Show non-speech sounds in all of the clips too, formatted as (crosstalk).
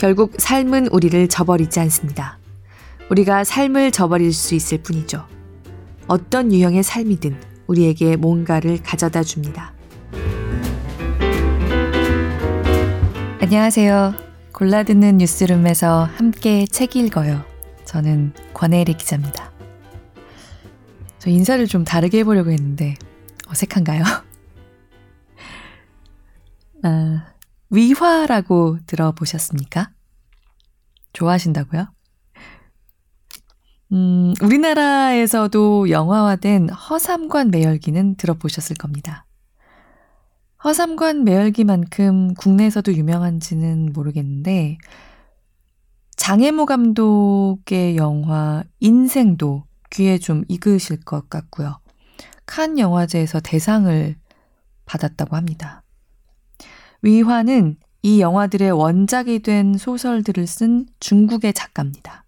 결국 삶은 우리를 저버리지 않습니다. 우리가 삶을 저버릴 수 있을 뿐이죠. 어떤 유형의 삶이든 우리에게 뭔가를 가져다 줍니다. 안녕하세요. 골라듣는 뉴스룸에서 함께 책 읽어요. 저는 권혜리 기자입니다. 저 인사를 좀 다르게 해보려고 했는데 어색한가요? (laughs) 아, 위화라고 들어보셨습니까? 좋아하신다고요? 음, 우리나라에서도 영화화된 허삼관 매열기는 들어보셨을 겁니다. 허삼관 매열기만큼 국내에서도 유명한지는 모르겠는데, 장혜모 감독의 영화 인생도 귀에 좀 익으실 것 같고요. 칸 영화제에서 대상을 받았다고 합니다. 위화는 이 영화들의 원작이 된 소설들을 쓴 중국의 작가입니다.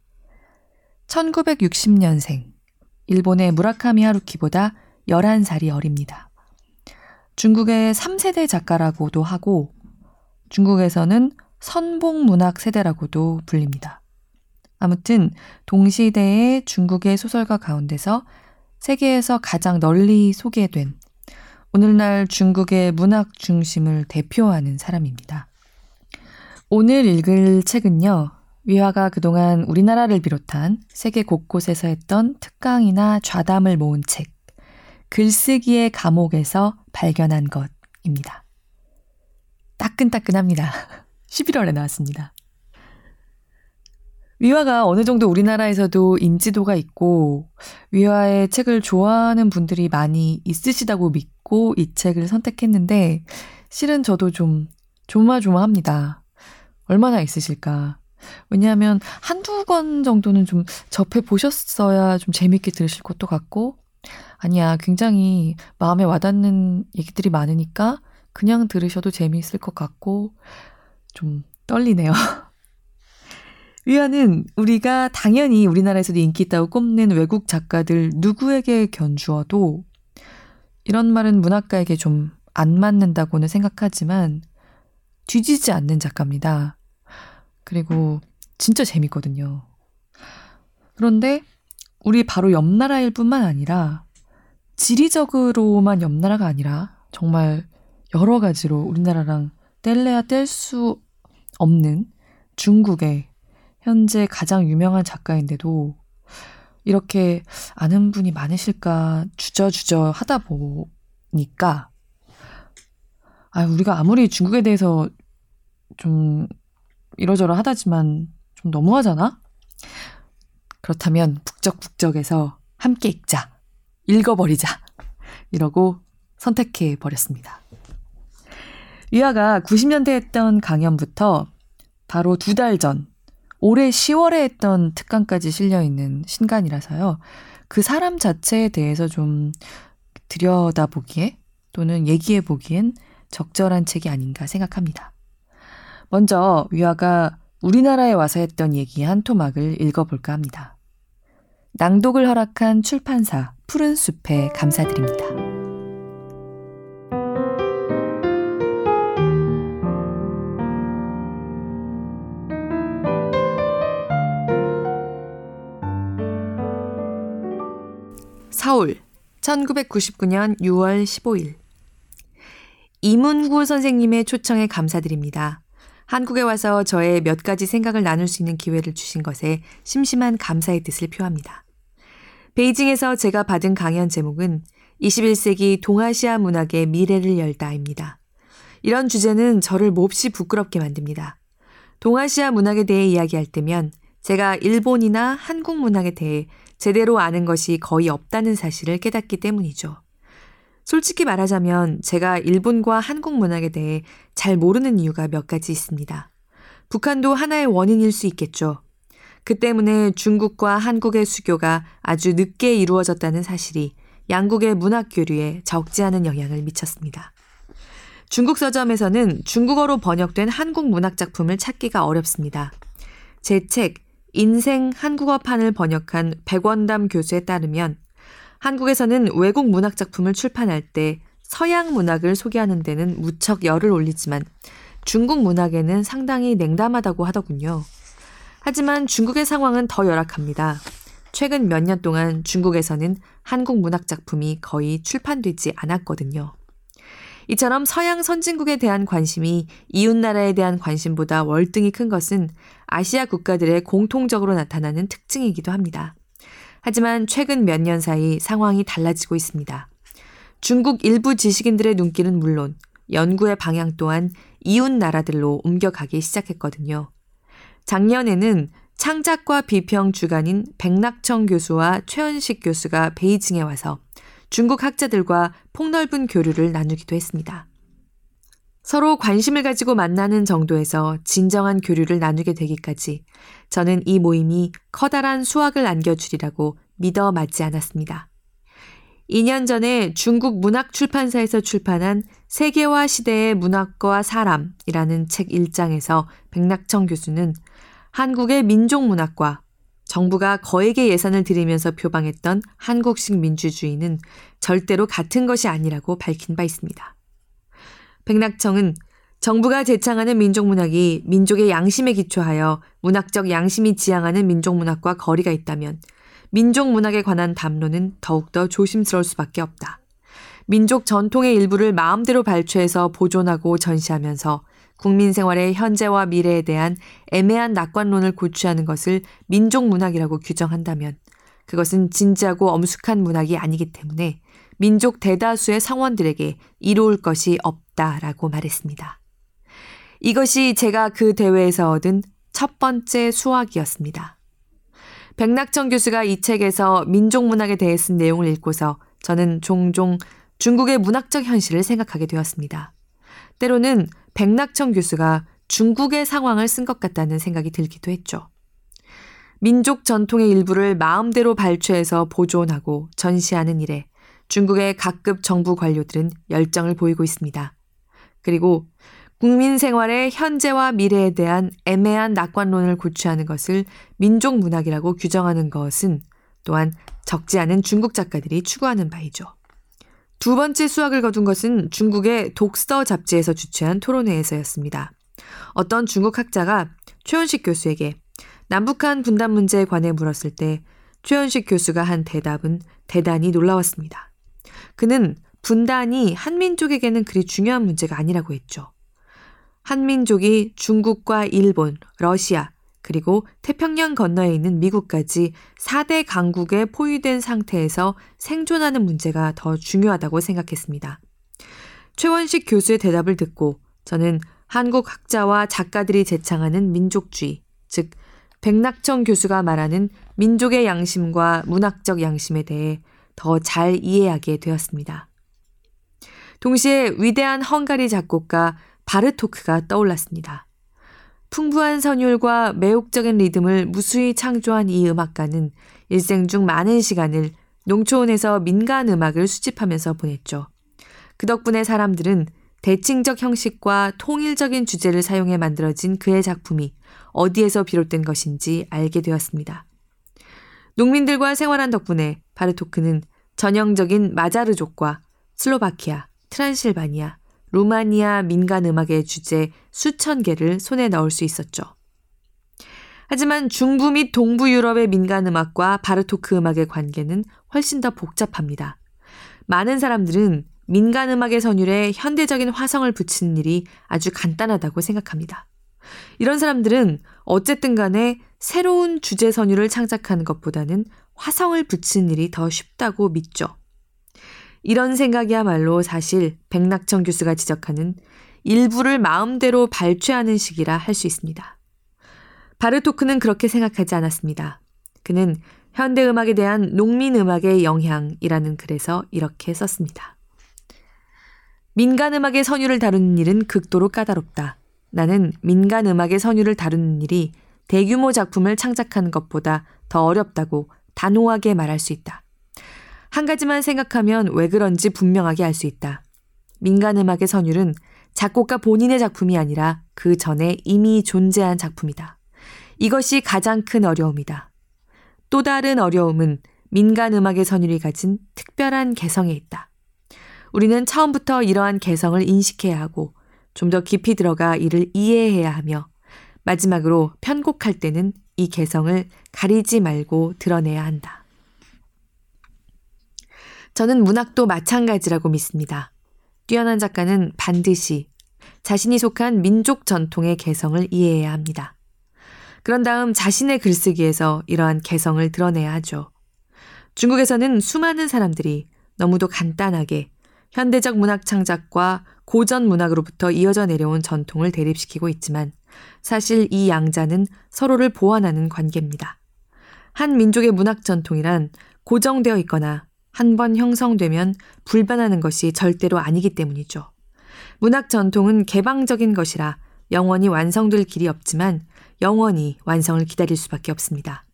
1960년생, 일본의 무라카미 하루키보다 11살이 어립니다. 중국의 3세대 작가라고도 하고 중국에서는 선봉 문학 세대라고도 불립니다. 아무튼 동시대의 중국의 소설가 가운데서 세계에서 가장 널리 소개된 오늘날 중국의 문학 중심을 대표하는 사람입니다. 오늘 읽을 책은요. 위화가 그동안 우리나라를 비롯한 세계 곳곳에서 했던 특강이나 좌담을 모은 책, 글쓰기의 감옥에서 발견한 것입니다. 따끈따끈합니다. (laughs) 11월에 나왔습니다. 위화가 어느 정도 우리나라에서도 인지도가 있고 위화의 책을 좋아하는 분들이 많이 있으시다고 믿고 이 책을 선택했는데 실은 저도 좀 조마조마합니다. 얼마나 있으실까? 왜냐하면 한두 권 정도는 좀 접해 보셨어야 좀 재밌게 들으실 것도 같고 아니야 굉장히 마음에 와닿는 얘기들이 많으니까 그냥 들으셔도 재미있을 것 같고 좀 떨리네요. (laughs) 위안은 우리가 당연히 우리나라에서도 인기 있다고 꼽는 외국 작가들 누구에게 견주어도 이런 말은 문학가에게 좀 안 맞는다고는 생각하지만 뒤지지 않는 작가입니다. 그리고 진짜 재밌거든요. 그런데 우리 바로 옆 나라일 뿐만 아니라 지리적으로만 옆 나라가 아니라 정말 여러 가지로 우리나라랑 뗄래야 뗄 수 없는 중국의 현재 가장 유명한 작가인데도 이렇게 아는 분이 많으실까 주저주저 하다 보니까 아 우리가 아무리 중국에 대해서 좀 이러저러 하다지만 좀 너무하잖아? 그렇다면 북적북적해서 함께 읽자. 읽어버리자. 이러고 선택해 버렸습니다. 위아가 90년대 했던 강연부터 바로 두 달 전, 올해 10월에 했던 특강까지 실려있는 신간이라서요. 그 사람 자체에 대해서 좀 들여다보기에 또는 얘기해보기엔 적절한 책이 아닌가 생각합니다. 먼저 위아가 우리나라에 와서 했던 얘기 한 토막을 읽어볼까 합니다. 낭독을 허락한 출판사 푸른 숲에 감사드립니다. 서울 1999년 6월 15일 이문구 선생님의 초청에 감사드립니다. 한국에 와서 저의 몇 가지 생각을 나눌 수 있는 기회를 주신 것에 심심한 감사의 뜻을 표합니다. 베이징에서 제가 받은 강연 제목은 21세기 동아시아 문학의 미래를 열다입니다. 이런 주제는 저를 몹시 부끄럽게 만듭니다. 동아시아 문학에 대해 이야기할 때면 제가 일본이나 한국 문학에 대해 제대로 아는 것이 거의 없다는 사실을 깨닫기 때문이죠. 솔직히 말하자면 제가 일본과 한국 문학에 대해 잘 모르는 이유가 몇 가지 있습니다. 북한도 하나의 원인일 수 있겠죠. 그 때문에 중국과 한국의 수교가 아주 늦게 이루어졌다는 사실이 양국의 문학 교류에 적지 않은 영향을 미쳤습니다. 중국 서점에서는 중국어로 번역된 한국 문학 작품을 찾기가 어렵습니다. 제 책 인생 한국어판을 번역한 백원담 교수에 따르면 한국에서는 외국 문학 작품을 출판할 때 서양 문학을 소개하는 데는 무척 열을 올리지만 중국 문학에는 상당히 냉담하다고 하더군요. 하지만 중국의 상황은 더 열악합니다. 최근 몇 년 동안 중국에서는 한국 문학 작품이 거의 출판되지 않았거든요. 이처럼 서양 선진국에 대한 관심이 이웃나라에 대한 관심보다 월등히 큰 것은 아시아 국가들의 공통적으로 나타나는 특징이기도 합니다. 하지만 최근 몇 년 사이 상황이 달라지고 있습니다. 중국 일부 지식인들의 눈길은 물론 연구의 방향 또한 이웃 나라들로 옮겨가기 시작했거든요. 작년에는 창작과 비평 주간인 백낙청 교수와 최현식 교수가 베이징에 와서 중국 학자들과 폭넓은 교류를 나누기도 했습니다. 서로 관심을 가지고 만나는 정도에서 진정한 교류를 나누게 되기까지 저는 이 모임이 커다란 수확을 안겨주리라고 믿어 맞지 않았습니다. 2년 전에 중국 문학 출판사에서 출판한 세계화 시대의 문학과 사람이라는 책 1장에서 백낙청 교수는 한국의 민족 문학과 정부가 거액의 예산을 들이면서 표방했던 한국식 민주주의는 절대로 같은 것이 아니라고 밝힌 바 있습니다. 백낙청은 정부가 제창하는 민족문학이 민족의 양심에 기초하여 문학적 양심이 지향하는 민족문학과 거리가 있다면 민족문학에 관한 담론은 더욱더 조심스러울 수밖에 없다. 민족 전통의 일부를 마음대로 발췌해서 보존하고 전시하면서 국민 생활의 현재와 미래에 대한 애매한 낙관론을 고취하는 것을 민족 문학이라고 규정한다면 그것은 진지하고 엄숙한 문학이 아니기 때문에 민족 대다수의 성원들에게 이로울 것이 없다라고 말했습니다. 이것이 제가 그 대회에서 얻은 첫 번째 수학이었습니다. 백낙천 교수가 이 책에서 민족 문학에 대해 쓴 내용을 읽고서 저는 종종 중국의 문학적 현실을 생각하게 되었습니다. 때로는 백낙천 교수가 중국의 상황을 쓴 것 같다는 생각이 들기도 했죠. 민족 전통의 일부를 마음대로 발췌해서 보존하고 전시하는 일에 중국의 각급 정부 관료들은 열정을 보이고 있습니다. 그리고 국민 생활의 현재와 미래에 대한 애매한 낙관론을 고취하는 것을 민족 문학이라고 규정하는 것은 또한 적지 않은 중국 작가들이 추구하는 바이죠. 두 번째 수확을 거둔 것은 중국의 독서 잡지에서 주최한 토론회에서였습니다. 어떤 중국 학자가 최현식 교수에게 남북한 분단 문제에 관해 물었을 때 최현식 교수가 한 대답은 대단히 놀라웠습니다. 그는 분단이 한민족에게는 그리 중요한 문제가 아니라고 했죠. 한민족이 중국과 일본, 러시아, 그리고 태평양 건너에 있는 미국까지 4대 강국에 포위된 상태에서 생존하는 문제가 더 중요하다고 생각했습니다. 최원식 교수의 대답을 듣고 저는 한국 학자와 작가들이 제창하는 민족주의, 즉, 백낙청 교수가 말하는 민족의 양심과 문학적 양심에 대해 더 잘 이해하게 되었습니다. 동시에 위대한 헝가리 작곡가 바르토크가 떠올랐습니다. 풍부한 선율과 매혹적인 리듬을 무수히 창조한 이 음악가는 일생 중 많은 시간을 농촌에서 민간 음악을 수집하면서 보냈죠. 그 덕분에 사람들은 대칭적 형식과 통일적인 주제를 사용해 만들어진 그의 작품이 어디에서 비롯된 것인지 알게 되었습니다. 농민들과 생활한 덕분에 바르토크는 전형적인 마자르족과 슬로바키아, 트란실바니아, 루마니아 민간 음악의 주제 수천 개를 손에 넣을 수 있었죠. 하지만 중부 및 동부 유럽의 민간 음악과 바르토크 음악의 관계는 훨씬 더 복잡합니다. 많은 사람들은 민간 음악의 선율에 현대적인 화성을 붙이는 일이 아주 간단하다고 생각합니다. 이런 사람들은 어쨌든 간에 새로운 주제 선율을 창작하는 것보다는 화성을 붙이는 일이 더 쉽다고 믿죠. 이런 생각이야말로 사실 백낙천 교수가 지적하는 일부를 마음대로 발췌하는 시기라 할 수 있습니다. 바르토크는 그렇게 생각하지 않았습니다. 그는 현대 음악에 대한 농민 음악의 영향이라는 글에서 이렇게 썼습니다. 민간 음악의 선율을 다루는 일은 극도로 까다롭다. 나는 민간 음악의 선율을 다루는 일이 대규모 작품을 창작하는 것보다 더 어렵다고 단호하게 말할 수 있다. 한 가지만 생각하면 왜 그런지 분명하게 알 수 있다. 민간 음악의 선율은 작곡가 본인의 작품이 아니라 그 전에 이미 존재한 작품이다. 이것이 가장 큰 어려움이다. 또 다른 어려움은 민간 음악의 선율이 가진 특별한 개성에 있다. 우리는 처음부터 이러한 개성을 인식해야 하고 좀 더 깊이 들어가 이를 이해해야 하며 마지막으로 편곡할 때는 이 개성을 가리지 말고 드러내야 한다. 저는 문학도 마찬가지라고 믿습니다. 뛰어난 작가는 반드시 자신이 속한 민족 전통의 개성을 이해해야 합니다. 그런 다음 자신의 글쓰기에서 이러한 개성을 드러내야 하죠. 중국에서는 수많은 사람들이 너무도 간단하게 현대적 문학 창작과 고전 문학으로부터 이어져 내려온 전통을 대립시키고 있지만 사실 이 양자는 서로를 보완하는 관계입니다. 한 민족의 문학 전통이란 고정되어 있거나 한 번 형성되면 불반하는 것이 절대로 아니기 때문이죠. 문학 전통은 개방적인 것이라 영원히 완성될 길이 없지만 영원히 완성을 기다릴 수밖에 없습니다.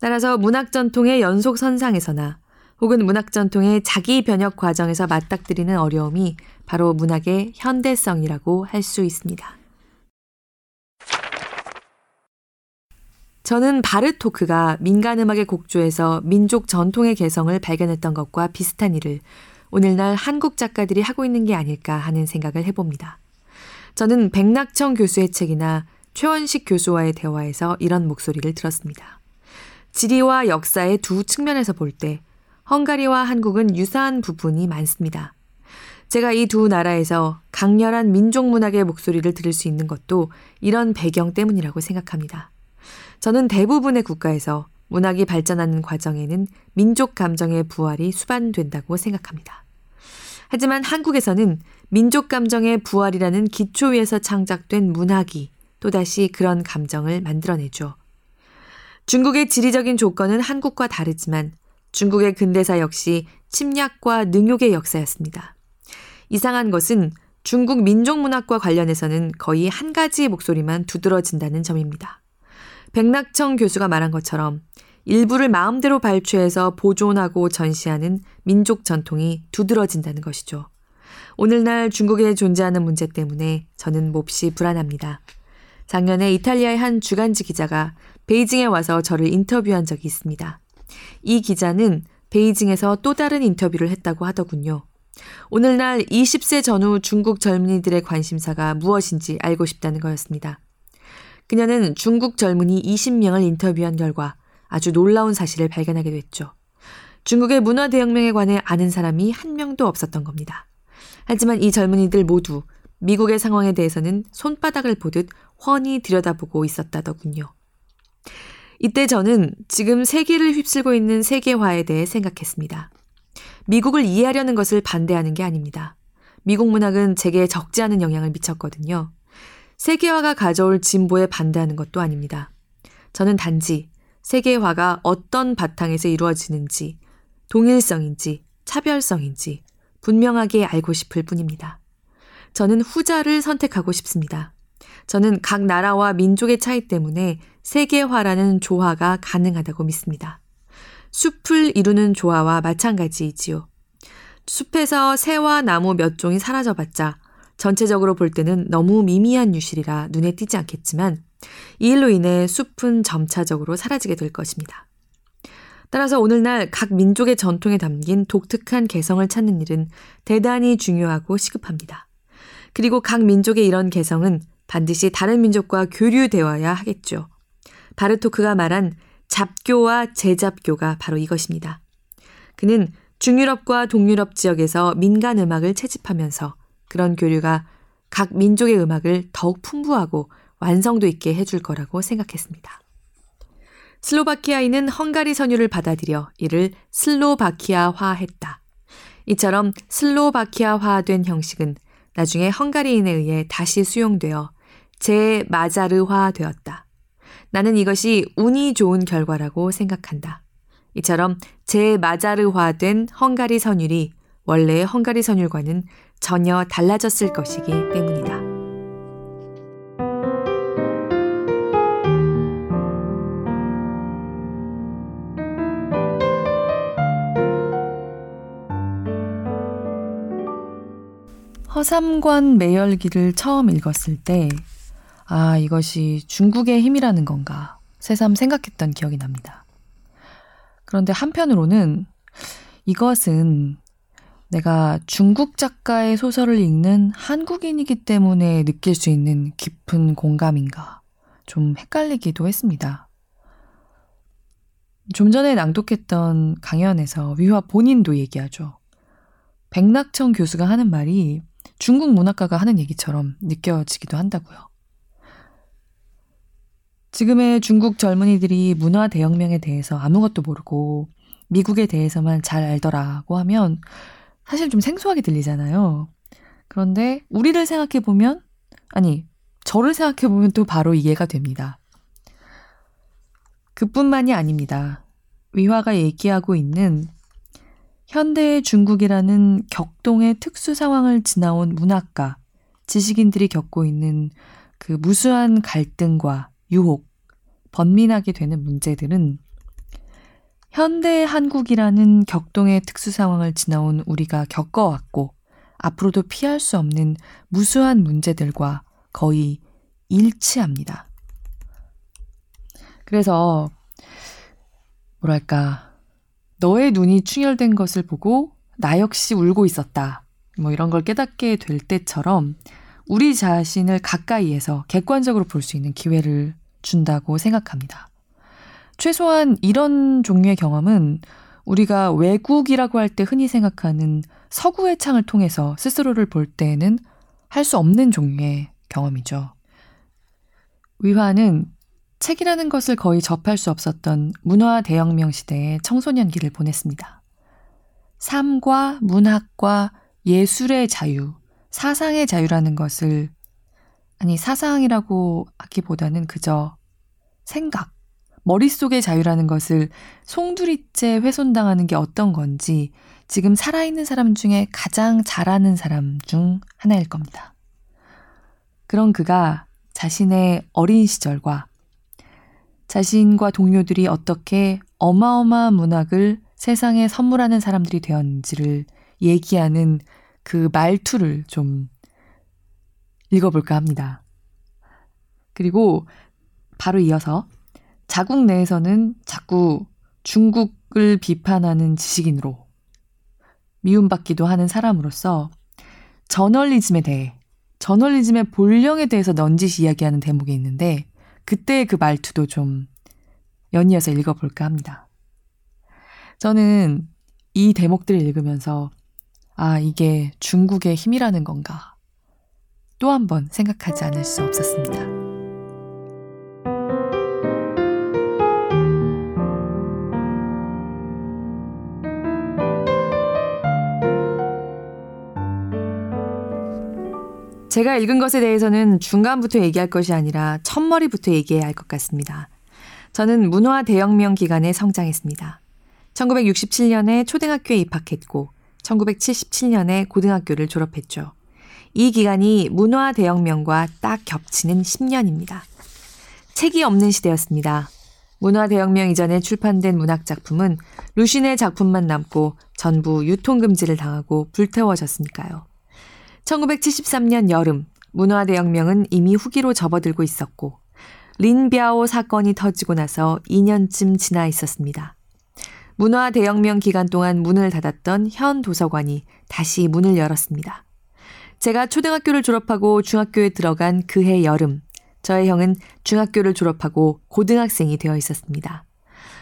따라서 문학 전통의 연속 선상에서나 혹은 문학 전통의 자기 변혁 과정에서 맞닥뜨리는 어려움이 바로 문학의 현대성이라고 할 수 있습니다. 저는 바르토크가 민간음악의 곡조에서 민족 전통의 개성을 발견했던 것과 비슷한 일을 오늘날 한국 작가들이 하고 있는 게 아닐까 하는 생각을 해봅니다. 저는 백낙청 교수의 책이나 최원식 교수와의 대화에서 이런 목소리를 들었습니다. 지리와 역사의 두 측면에서 볼 때 헝가리와 한국은 유사한 부분이 많습니다. 제가 이 두 나라에서 강렬한 민족 문학의 목소리를 들을 수 있는 것도 이런 배경 때문이라고 생각합니다. 저는 대부분의 국가에서 문학이 발전하는 과정에는 민족 감정의 부활이 수반된다고 생각합니다. 하지만 한국에서는 민족 감정의 부활이라는 기초 위에서 창작된 문학이 또다시 그런 감정을 만들어내죠. 중국의 지리적인 조건은 한국과 다르지만 중국의 근대사 역시 침략과 능욕의 역사였습니다. 이상한 것은 중국 민족문학과 관련해서는 거의 한 가지 목소리만 두드러진다는 점입니다. 백낙청 교수가 말한 것처럼 일부를 마음대로 발췌해서 보존하고 전시하는 민족 전통이 두드러진다는 것이죠. 오늘날 중국에 존재하는 문제 때문에 저는 몹시 불안합니다. 작년에 이탈리아의 한 주간지 기자가 베이징에 와서 저를 인터뷰한 적이 있습니다. 이 기자는 베이징에서 또 다른 인터뷰를 했다고 하더군요. 오늘날 20세 전후 중국 젊은이들의 관심사가 무엇인지 알고 싶다는 거였습니다. 그녀는 중국 젊은이 20명을 인터뷰한 결과 아주 놀라운 사실을 발견하게 됐죠. 중국의 문화 대혁명에 관해 아는 사람이 한 명도 없었던 겁니다. 하지만 이 젊은이들 모두 미국의 상황에 대해서는 손바닥을 보듯 훤히 들여다보고 있었다더군요. 이때 저는 지금 세계를 휩쓸고 있는 세계화에 대해 생각했습니다. 미국을 이해하려는 것을 반대하는 게 아닙니다. 미국 문학은 제게 적지 않은 영향을 미쳤거든요. 세계화가 가져올 진보에 반대하는 것도 아닙니다. 저는 단지 세계화가 어떤 바탕에서 이루어지는지, 동일성인지, 차별성인지 분명하게 알고 싶을 뿐입니다. 저는 후자를 선택하고 싶습니다. 저는 각 나라와 민족의 차이 때문에 세계화라는 조화가 가능하다고 믿습니다. 숲을 이루는 조화와 마찬가지이지요. 숲에서 새와 나무 몇 종이 사라져봤자 전체적으로 볼 때는 너무 미미한 유실이라 눈에 띄지 않겠지만 이 일로 인해 숲은 점차적으로 사라지게 될 것입니다. 따라서 오늘날 각 민족의 전통에 담긴 독특한 개성을 찾는 일은 대단히 중요하고 시급합니다. 그리고 각 민족의 이런 개성은 반드시 다른 민족과 교류되어야 하겠죠. 바르토크가 말한 잡교와 재잡교가 바로 이것입니다. 그는 중유럽과 동유럽 지역에서 민간 음악을 채집하면서 그런 교류가 각 민족의 음악을 더욱 풍부하고 완성도 있게 해줄 거라고 생각했습니다. 슬로바키아인은 헝가리 선유를 받아들여 이를 슬로바키아화 했다. 이처럼 슬로바키아화된 형식은 나중에 헝가리인에 의해 다시 수용되어 제마자르화 되었다. 나는 이것이 운이 좋은 결과라고 생각한다. 이처럼 제마자르화된 헝가리 선율이 원래의 헝가리 선율과는 전혀 달라졌을 것이기 때문이다. 허삼관 매열기를 처음 읽었을 때, 아, 이것이 중국의 힘이라는 건가, 새삼 생각했던 기억이 납니다. 그런데 한편으로는 이것은 내가 중국 작가의 소설을 읽는 한국인이기 때문에 느낄 수 있는 깊은 공감인가 좀 헷갈리기도 했습니다. 좀 전에 낭독했던 강연에서 위화 본인도 얘기하죠. 백낙청 교수가 하는 말이 중국 문학가가 하는 얘기처럼 느껴지기도 한다고요. 지금의 중국 젊은이들이 문화 대혁명에 대해서 아무것도 모르고 미국에 대해서만 잘 알더라고 하면 사실 좀 생소하게 들리잖아요. 그런데 우리를 생각해 보면 아니 저를 생각해 보면 또 바로 이해가 됩니다. 그뿐만이 아닙니다. 위화가 얘기하고 있는 현대의 중국이라는 격동의 특수 상황을 지나온 문학가, 지식인들이 겪고 있는 그 무수한 갈등과 유혹, 번민하게 되는 문제들은 현대 한국이라는 격동의 특수 상황을 지나온 우리가 겪어왔고 앞으로도 피할 수 없는 무수한 문제들과 거의 일치합니다. 그래서 뭐랄까 너의 눈이 충혈된 것을 보고 나 역시 울고 있었다. 뭐 이런 걸 깨닫게 될 때처럼 우리 자신을 가까이에서 객관적으로 볼 수 있는 기회를 준다고 생각합니다. 최소한 이런 종류의 경험은 우리가 외국이라고 할 때 흔히 생각하는 서구의 창을 통해서 스스로를 볼 때에는 할 수 없는 종류의 경험이죠. 위화는 책이라는 것을 거의 접할 수 없었던 문화 대혁명 시대의 청소년기를 보냈습니다. 삶과 문학과 예술의 자유, 사상의 자유라는 것을 아니 사상이라고 하기보다는 그저 생각, 머릿속의 자유라는 것을 송두리째 훼손당하는 게 어떤 건지 지금 살아있는 사람 중에 가장 잘하는 사람 중 하나일 겁니다. 그런 그가 자신의 어린 시절과 자신과 동료들이 어떻게 어마어마한 문학을 세상에 선물하는 사람들이 되었는지를 얘기하는 그 말투를 좀 읽어볼까 합니다. 그리고 바로 이어서 자국 내에서는 자꾸 중국을 비판하는 지식인으로 미움받기도 하는 사람으로서 저널리즘에 대해 저널리즘의 본령에 대해서 넌지시 이야기하는 대목이 있는데 그때의 그 말투도 좀 연이어서 읽어볼까 합니다. 저는 이 대목들을 읽으면서 아, 이게 중국의 힘이라는 건가 또 한 번 생각하지 않을 수 없었습니다. 제가 읽은 것에 대해서는 중간부터 얘기할 것이 아니라 첫머리부터 얘기해야 할 것 같습니다. 저는 문화 대혁명 기간에 성장했습니다. 1967년에 초등학교에 입학했고 1977년에 고등학교를 졸업했죠. 이 기간이 문화 대혁명과 딱 겹치는 10년입니다. 책이 없는 시대였습니다. 문화 대혁명 이전에 출판된 문학 작품은 루신의 작품만 남고 전부 유통 금지를 당하고 불태워졌으니까요. 1973년 여름 문화대혁명은 이미 후기로 접어들고 있었고 린비아오 사건이 터지고 나서 2년쯤 지나 있었습니다. 문화대혁명 기간 동안 문을 닫았던 현 도서관이 다시 문을 열었습니다. 제가 초등학교를 졸업하고 중학교에 들어간 그해 여름, 저의 형은 중학교를 졸업하고 고등학생이 되어 있었습니다.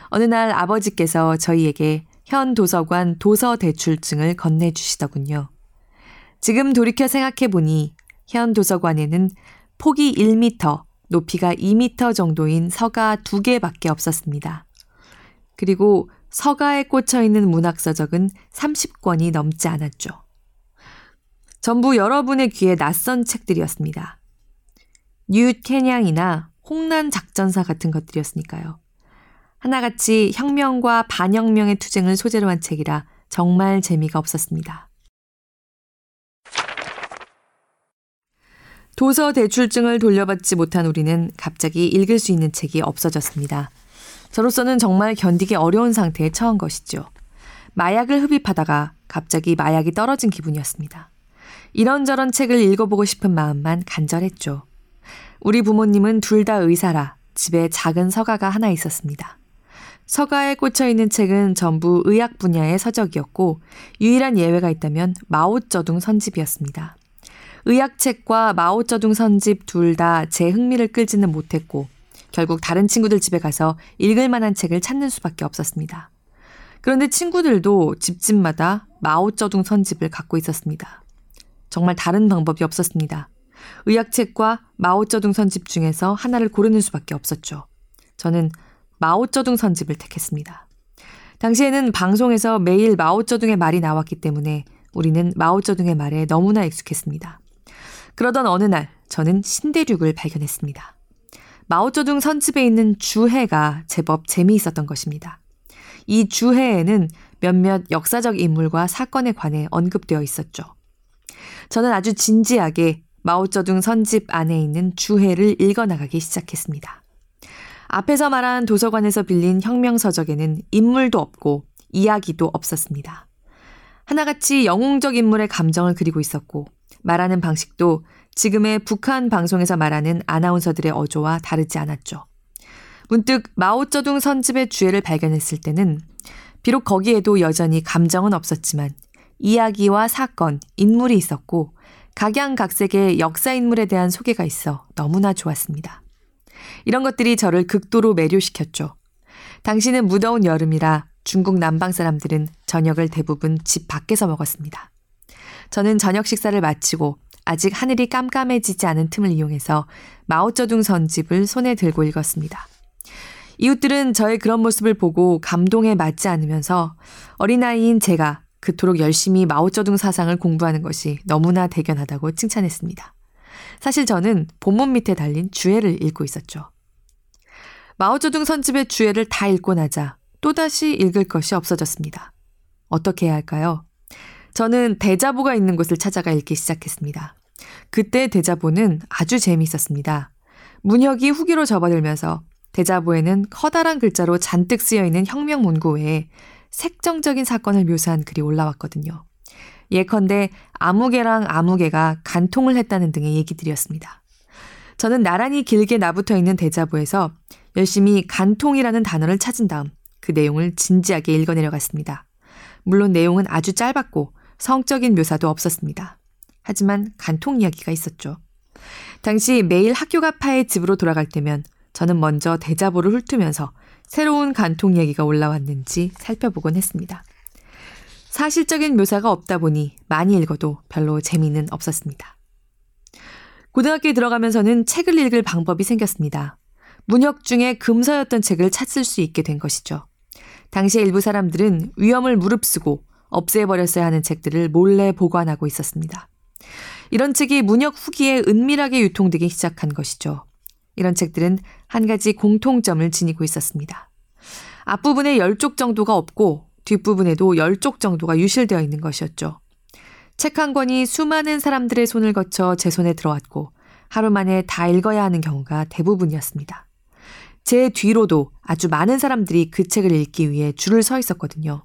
어느 날 아버지께서 저희에게 현 도서관 도서 대출증을 건네주시더군요. 지금 돌이켜 생각해 보니 현 도서관에는 폭이 1m, 높이가 2m 정도인 서가 두 개밖에 없었습니다. 그리고 서가에 꽂혀 있는 문학서적은 30권이 넘지 않았죠. 전부 여러분의 귀에 낯선 책들이었습니다. 뉴 캐냥이나 홍난 작전사 같은 것들이었으니까요. 하나같이 혁명과 반혁명의 투쟁을 소재로 한 책이라 정말 재미가 없었습니다. 도서 대출증을 돌려받지 못한 우리는 갑자기 읽을 수 있는 책이 없어졌습니다. 저로서는 정말 견디기 어려운 상태에 처한 것이죠. 마약을 흡입하다가 갑자기 마약이 떨어진 기분이었습니다. 이런저런 책을 읽어보고 싶은 마음만 간절했죠. 우리 부모님은 둘 다 의사라 집에 작은 서가가 하나 있었습니다. 서가에 꽂혀 있는 책은 전부 의학 분야의 서적이었고 유일한 예외가 있다면 마오쩌둥 선집이었습니다. 의학책과 마오쩌둥 선집 둘 다 제 흥미를 끌지는 못했고 결국 다른 친구들 집에 가서 읽을 만한 책을 찾는 수밖에 없었습니다. 그런데 친구들도 집집마다 마오쩌둥 선집을 갖고 있었습니다. 정말 다른 방법이 없었습니다. 의학책과 마오쩌둥 선집 중에서 하나를 고르는 수밖에 없었죠. 저는 마오쩌둥 선집을 택했습니다. 당시에는 방송에서 매일 마오쩌둥의 말이 나왔기 때문에 우리는 마오쩌둥의 말에 너무나 익숙했습니다. 그러던 어느 날 저는 신대륙을 발견했습니다. 마오쩌둥 선집에 있는 주해가 제법 재미있었던 것입니다. 이 주해에는 몇몇 역사적 인물과 사건에 관해 언급되어 있었죠. 저는 아주 진지하게 마오쩌둥 선집 안에 있는 주해를 읽어나가기 시작했습니다. 앞에서 말한 도서관에서 빌린 혁명서적에는 인물도 없고 이야기도 없었습니다. 하나같이 영웅적 인물의 감정을 그리고 있었고 말하는 방식도 지금의 북한 방송에서 말하는 아나운서들의 어조와 다르지 않았죠. 문득 마오쩌둥 선집의 주애를 발견했을 때는 비록 거기에도 여전히 감정은 없었지만 이야기와 사건, 인물이 있었고 각양각색의 역사 인물에 대한 소개가 있어 너무나 좋았습니다. 이런 것들이 저를 극도로 매료시켰죠. 당신은 무더운 여름이라 중국 남방 사람들은 저녁을 대부분 집 밖에서 먹었습니다. 저는 저녁 식사를 마치고 아직 하늘이 깜깜해지지 않은 틈을 이용해서 마오쩌둥 선집을 손에 들고 읽었습니다. 이웃들은 저의 그런 모습을 보고 감동에 맞지 않으면서 어린아이인 제가 그토록 열심히 마오쩌둥 사상을 공부하는 것이 너무나 대견하다고 칭찬했습니다. 사실 저는 본문 밑에 달린 주애를 읽고 있었죠. 마오쩌둥 선집의 주애를 다 읽고 나자 또다시 읽을 것이 없어졌습니다. 어떻게 해야 할까요? 저는 대자보가 있는 곳을 찾아가 읽기 시작했습니다. 그때 대자보는 아주 재미있었습니다. 문혁이 후기로 접어들면서 대자보에는 커다란 글자로 잔뜩 쓰여 있는 혁명 문구 외에 색정적인 사건을 묘사한 글이 올라왔거든요. 예컨대 아무개랑 아무개가 간통을 했다는 등의 얘기들이었습니다. 저는 나란히 길게 나붙어 있는 대자보에서 열심히 간통이라는 단어를 찾은 다음 그 내용을 진지하게 읽어내려갔습니다. 물론 내용은 아주 짧았고 성적인 묘사도 없었습니다. 하지만 간통 이야기가 있었죠. 당시 매일 학교가 파의 집으로 돌아갈 때면 저는 먼저 대자보를 훑으면서 새로운 간통 이야기가 올라왔는지 살펴보곤 했습니다. 사실적인 묘사가 없다 보니 많이 읽어도 별로 재미는 없었습니다. 고등학교에 들어가면서는 책을 읽을 방법이 생겼습니다. 문혁 중에 금서였던 책을 찾을 수 있게 된 것이죠. 당시 일부 사람들은 위험을 무릅쓰고 없애버렸어야 하는 책들을 몰래 보관하고 있었습니다. 이런 책이 문혁 후기에 은밀하게 유통되기 시작한 것이죠. 이런 책들은 한 가지 공통점을 지니고 있었습니다. 앞부분에 10쪽 정도가 없고 뒷부분에도 10쪽 정도가 유실되어 있는 것이었죠. 책 한 권이 수많은 사람들의 손을 거쳐 제 손에 들어왔고 하루 만에 다 읽어야 하는 경우가 대부분이었습니다. 제 뒤로도 아주 많은 사람들이 그 책을 읽기 위해 줄을 서 있었거든요.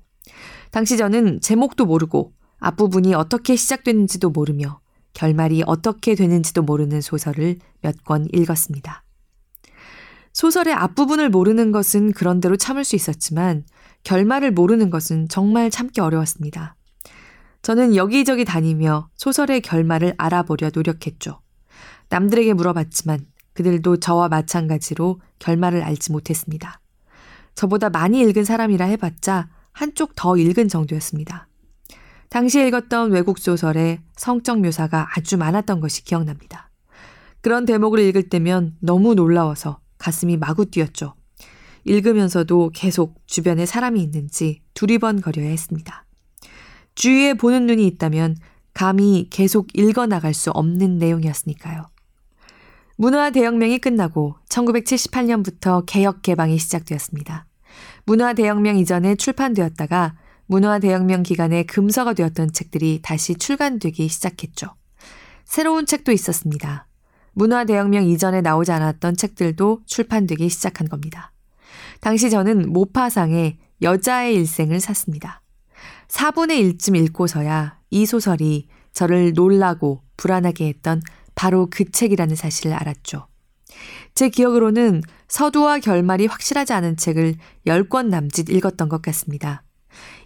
당시 저는 제목도 모르고 앞부분이 어떻게 시작됐는지도 모르며 결말이 어떻게 되는지도 모르는 소설을 몇 권 읽었습니다. 소설의 앞부분을 모르는 것은 그런대로 참을 수 있었지만 결말을 모르는 것은 정말 참기 어려웠습니다. 저는 여기저기 다니며 소설의 결말을 알아보려 노력했죠. 남들에게 물어봤지만 그들도 저와 마찬가지로 결말을 알지 못했습니다. 저보다 많이 읽은 사람이라 해봤자 한쪽 더 읽은 정도였습니다. 당시 읽었던 외국 소설에 성적 묘사가 아주 많았던 것이 기억납니다. 그런 대목을 읽을 때면 너무 놀라워서 가슴이 마구 뛰었죠. 읽으면서도 계속 주변에 사람이 있는지 두리번거려야 했습니다. 주위에 보는 눈이 있다면 감히 계속 읽어나갈 수 없는 내용이었으니까요. 문화 대혁명이 끝나고 1978년부터 개혁 개방이 시작되었습니다. 문화 대혁명 이전에 출판되었다가 문화 대혁명 기간에 금서가 되었던 책들이 다시 출간되기 시작했죠. 새로운 책도 있었습니다. 문화 대혁명 이전에 나오지 않았던 책들도 출판되기 시작한 겁니다. 당시 저는 모파상에 여자의 일생을 샀습니다. 4분의 1쯤 읽고서야 이 소설이 저를 놀라고 불안하게 했던 바로 그 책이라는 사실을 알았죠. 제 기억으로는 서두와 결말이 확실하지 않은 책을 10권 남짓 읽었던 것 같습니다.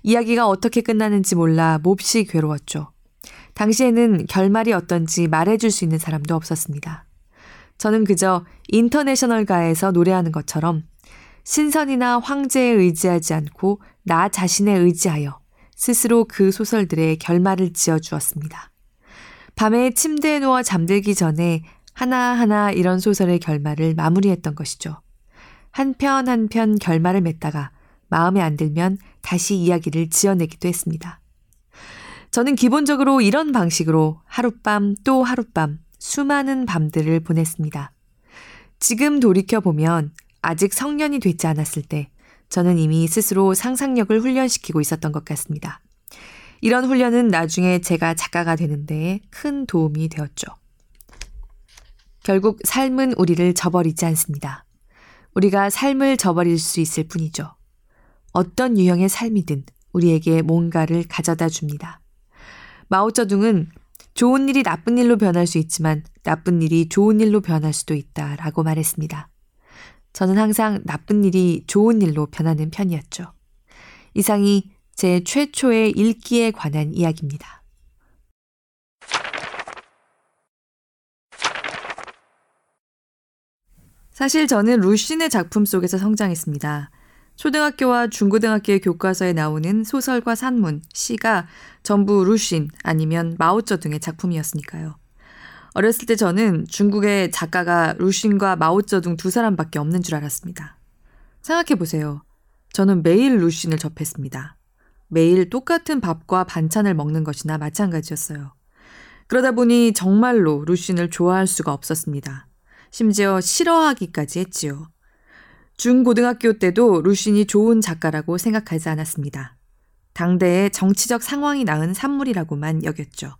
이야기가 어떻게 끝나는지 몰라 몹시 괴로웠죠. 당시에는 결말이 어떤지 말해줄 수 있는 사람도 없었습니다. 저는 그저 인터내셔널가에서 노래하는 것처럼 신선이나 황제에 의지하지 않고 나 자신에 의지하여 스스로 그 소설들의 결말을 지어 주었습니다. 밤에 침대에 누워 잠들기 전에 하나하나 이런 소설의 결말을 마무리했던 것이죠. 한편 한편 결말을 맺다가 마음에 안 들면 다시 이야기를 지어내기도 했습니다. 저는 기본적으로 이런 방식으로 하룻밤 또 하룻밤 수많은 밤들을 보냈습니다. 지금 돌이켜보면 아직 성년이 되지 않았을 때 저는 이미 스스로 상상력을 훈련시키고 있었던 것 같습니다. 이런 훈련은 나중에 제가 작가가 되는데 큰 도움이 되었죠. 결국 삶은 우리를 저버리지 않습니다. 우리가 삶을 저버릴 수 있을 뿐이죠. 어떤 유형의 삶이든 우리에게 뭔가를 가져다 줍니다. 마오쩌둥은 좋은 일이 나쁜 일로 변할 수 있지만 나쁜 일이 좋은 일로 변할 수도 있다 라고 말했습니다. 저는 항상 나쁜 일이 좋은 일로 변하는 편이었죠. 이상이 제 최초의 읽기에 관한 이야기입니다. 사실 저는 루신의 작품 속에서 성장했습니다. 초등학교와 중고등학교의 교과서에 나오는 소설과 산문, 시가 전부 루신 아니면 마오쩌둥의 작품이었으니까요. 어렸을 때 저는 중국의 작가가 루신과 마오쩌둥 두 사람밖에 없는 줄 알았습니다. 생각해 보세요. 저는 매일 루신을 접했습니다. 매일 똑같은 밥과 반찬을 먹는 것이나 마찬가지였어요. 그러다 보니 정말로 루신을 좋아할 수가 없었습니다. 심지어 싫어하기까지 했지요. 중고등학교 때도 루신이 좋은 작가라고 생각하지 않았습니다. 당대의 정치적 상황이 낳은 산물이라고만 여겼죠.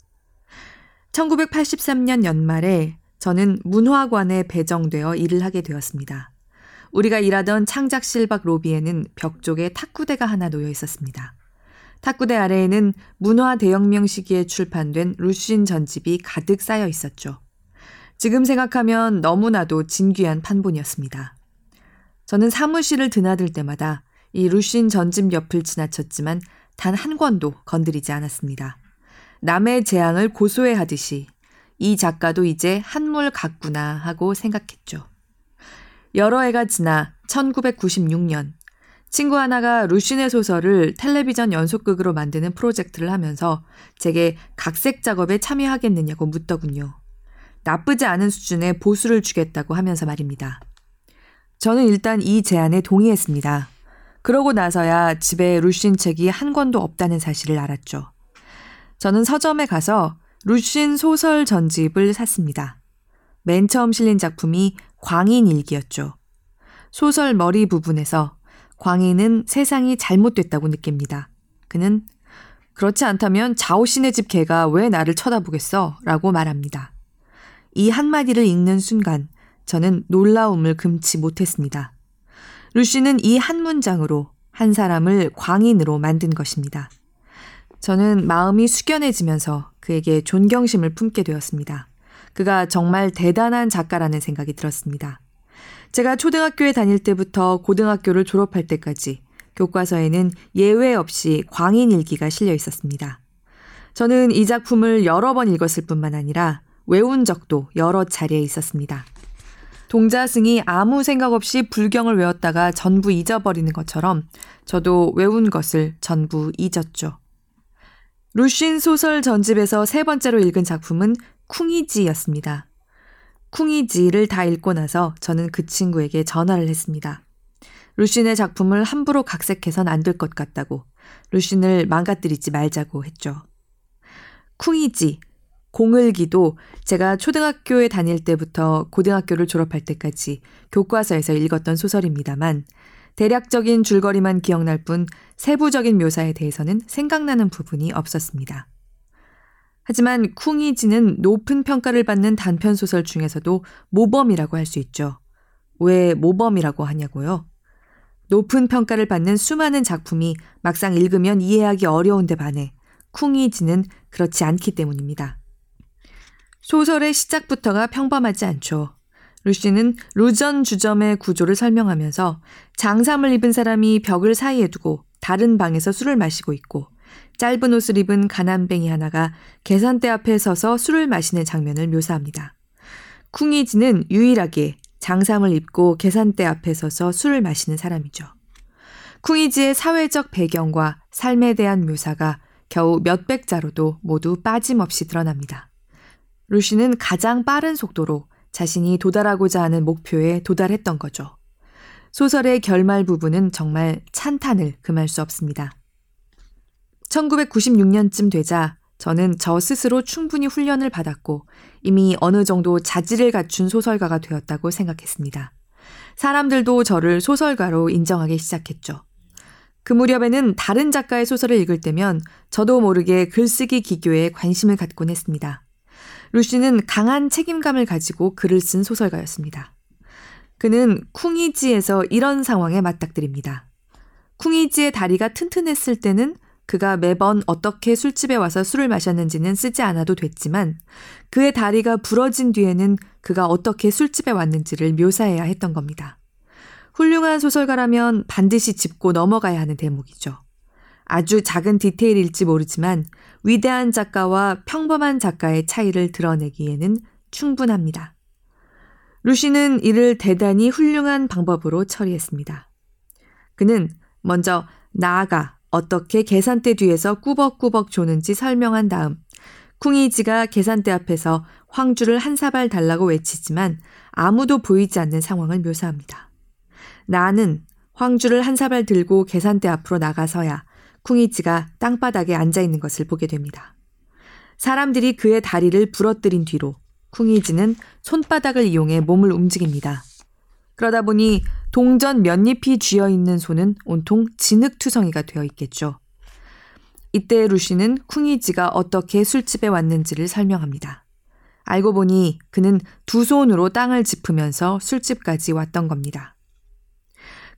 1983년 연말에 저는 문화관에 배정되어 일을 하게 되었습니다. 우리가 일하던 창작실 밖 로비에는 벽 쪽에 탁구대가 하나 놓여 있었습니다. 탁구대 아래에는 문화 대혁명 시기에 출판된 루신 전집이 가득 쌓여 있었죠. 지금 생각하면 너무나도 진귀한 판본이었습니다. 저는 사무실을 드나들 때마다 이 루신 전집 옆을 지나쳤지만 단 한 권도 건드리지 않았습니다. 남의 재앙을 고소해 하듯이 이 작가도 이제 한물 같구나 하고 생각했죠. 여러 해가 지나 1996년 친구 하나가 루신의 소설을 텔레비전 연속극으로 만드는 프로젝트를 하면서 제게 각색 작업에 참여하겠느냐고 묻더군요. 나쁘지 않은 수준의 보수를 주겠다고 하면서 말입니다. 저는 일단 이 제안에 동의했습니다. 그러고 나서야 집에 루신 책이 한 권도 없다는 사실을 알았죠. 저는 서점에 가서 루신 소설 전집을 샀습니다. 맨 처음 실린 작품이 광인 일기였죠. 소설 머리 부분에서 광인은 세상이 잘못됐다고 느낍니다. 그는 그렇지 않다면 자오신의 집 개가 왜 나를 쳐다보겠어? 라고 말합니다. 이 한마디를 읽는 순간 저는 놀라움을 금치 못했습니다. 루시는 이 한 문장으로 한 사람을 광인으로 만든 것입니다. 저는 마음이 숙연해지면서 그에게 존경심을 품게 되었습니다. 그가 정말 대단한 작가라는 생각이 들었습니다. 제가 초등학교에 다닐 때부터 고등학교를 졸업할 때까지 교과서에는 예외 없이 광인 일기가 실려 있었습니다. 저는 이 작품을 여러 번 읽었을 뿐만 아니라 외운 적도 여러 차례 있었습니다. 동자승이 아무 생각 없이 불경을 외웠다가 전부 잊어버리는 것처럼 저도 외운 것을 전부 잊었죠. 루신 소설 전집에서 세 번째로 읽은 작품은 쿵이지였습니다. 쿵이지를 다 읽고 나서 저는 그 친구에게 전화를 했습니다. 루신의 작품을 함부로 각색해선 안 될 것 같다고 루신을 망가뜨리지 말자고 했죠. 쿵이지, 공을기도 제가 초등학교에 다닐 때부터 고등학교를 졸업할 때까지 교과서에서 읽었던 소설입니다만 대략적인 줄거리만 기억날 뿐 세부적인 묘사에 대해서는 생각나는 부분이 없었습니다. 하지만 쿵이지는 높은 평가를 받는 단편 소설 중에서도 모범이라고 할 수 있죠. 왜 모범이라고 하냐고요? 높은 평가를 받는 수많은 작품이 막상 읽으면 이해하기 어려운데 반해 쿵이지는 그렇지 않기 때문입니다. 소설의 시작부터가 평범하지 않죠. 루시는 루전 주점의 구조를 설명하면서 장삼을 입은 사람이 벽을 사이에 두고 다른 방에서 술을 마시고 있고 짧은 옷을 입은 가난뱅이 하나가 계산대 앞에 서서 술을 마시는 장면을 묘사합니다. 쿵이지는 유일하게 장삼을 입고 계산대 앞에 서서 술을 마시는 사람이죠. 쿵이지의 사회적 배경과 삶에 대한 묘사가 겨우 몇백 자로도 모두 빠짐없이 드러납니다. 루시는 가장 빠른 속도로 자신이 도달하고자 하는 목표에 도달했던 거죠. 소설의 결말 부분은 정말 찬탄을 금할 수 없습니다. 1996년쯤 되자 저는 저 스스로 충분히 훈련을 받았고 이미 어느 정도 자질을 갖춘 소설가가 되었다고 생각했습니다. 사람들도 저를 소설가로 인정하기 시작했죠. 그 무렵에는 다른 작가의 소설을 읽을 때면 저도 모르게 글쓰기 기교에 관심을 갖곤 했습니다. 루시는 강한 책임감을 가지고 글을 쓴 소설가였습니다. 그는 쿵이지에서 이런 상황에 맞닥뜨립니다. 쿵이지의 다리가 튼튼했을 때는 그가 매번 어떻게 술집에 와서 술을 마셨는지는 쓰지 않아도 됐지만 그의 다리가 부러진 뒤에는 그가 어떻게 술집에 왔는지를 묘사해야 했던 겁니다. 훌륭한 소설가라면 반드시 짚고 넘어가야 하는 대목이죠. 아주 작은 디테일일지 모르지만 위대한 작가와 평범한 작가의 차이를 드러내기에는 충분합니다. 루시는 이를 대단히 훌륭한 방법으로 처리했습니다. 그는 먼저 나아가 어떻게 계산대 뒤에서 꾸벅꾸벅 조는지 설명한 다음 쿵이지가 계산대 앞에서 황주를 한 사발 달라고 외치지만 아무도 보이지 않는 상황을 묘사합니다. 나는 황주를 한 사발 들고 계산대 앞으로 나가서야 쿵이치가 땅바닥에 앉아 있는 것을 보게 됩니다. 사람들이 그의 다리를 부러뜨린 뒤로 쿵이지는 손바닥을 이용해 몸을 움직입니다. 그러다 보니 동전 몇 잎이 쥐어 있는 손은 온통 진흙투성이가 되어 있겠죠. 이때 루시는 쿵이지가 어떻게 술집에 왔는지를 설명합니다. 알고 보니 그는 두 손으로 땅을 짚으면서 술집까지 왔던 겁니다.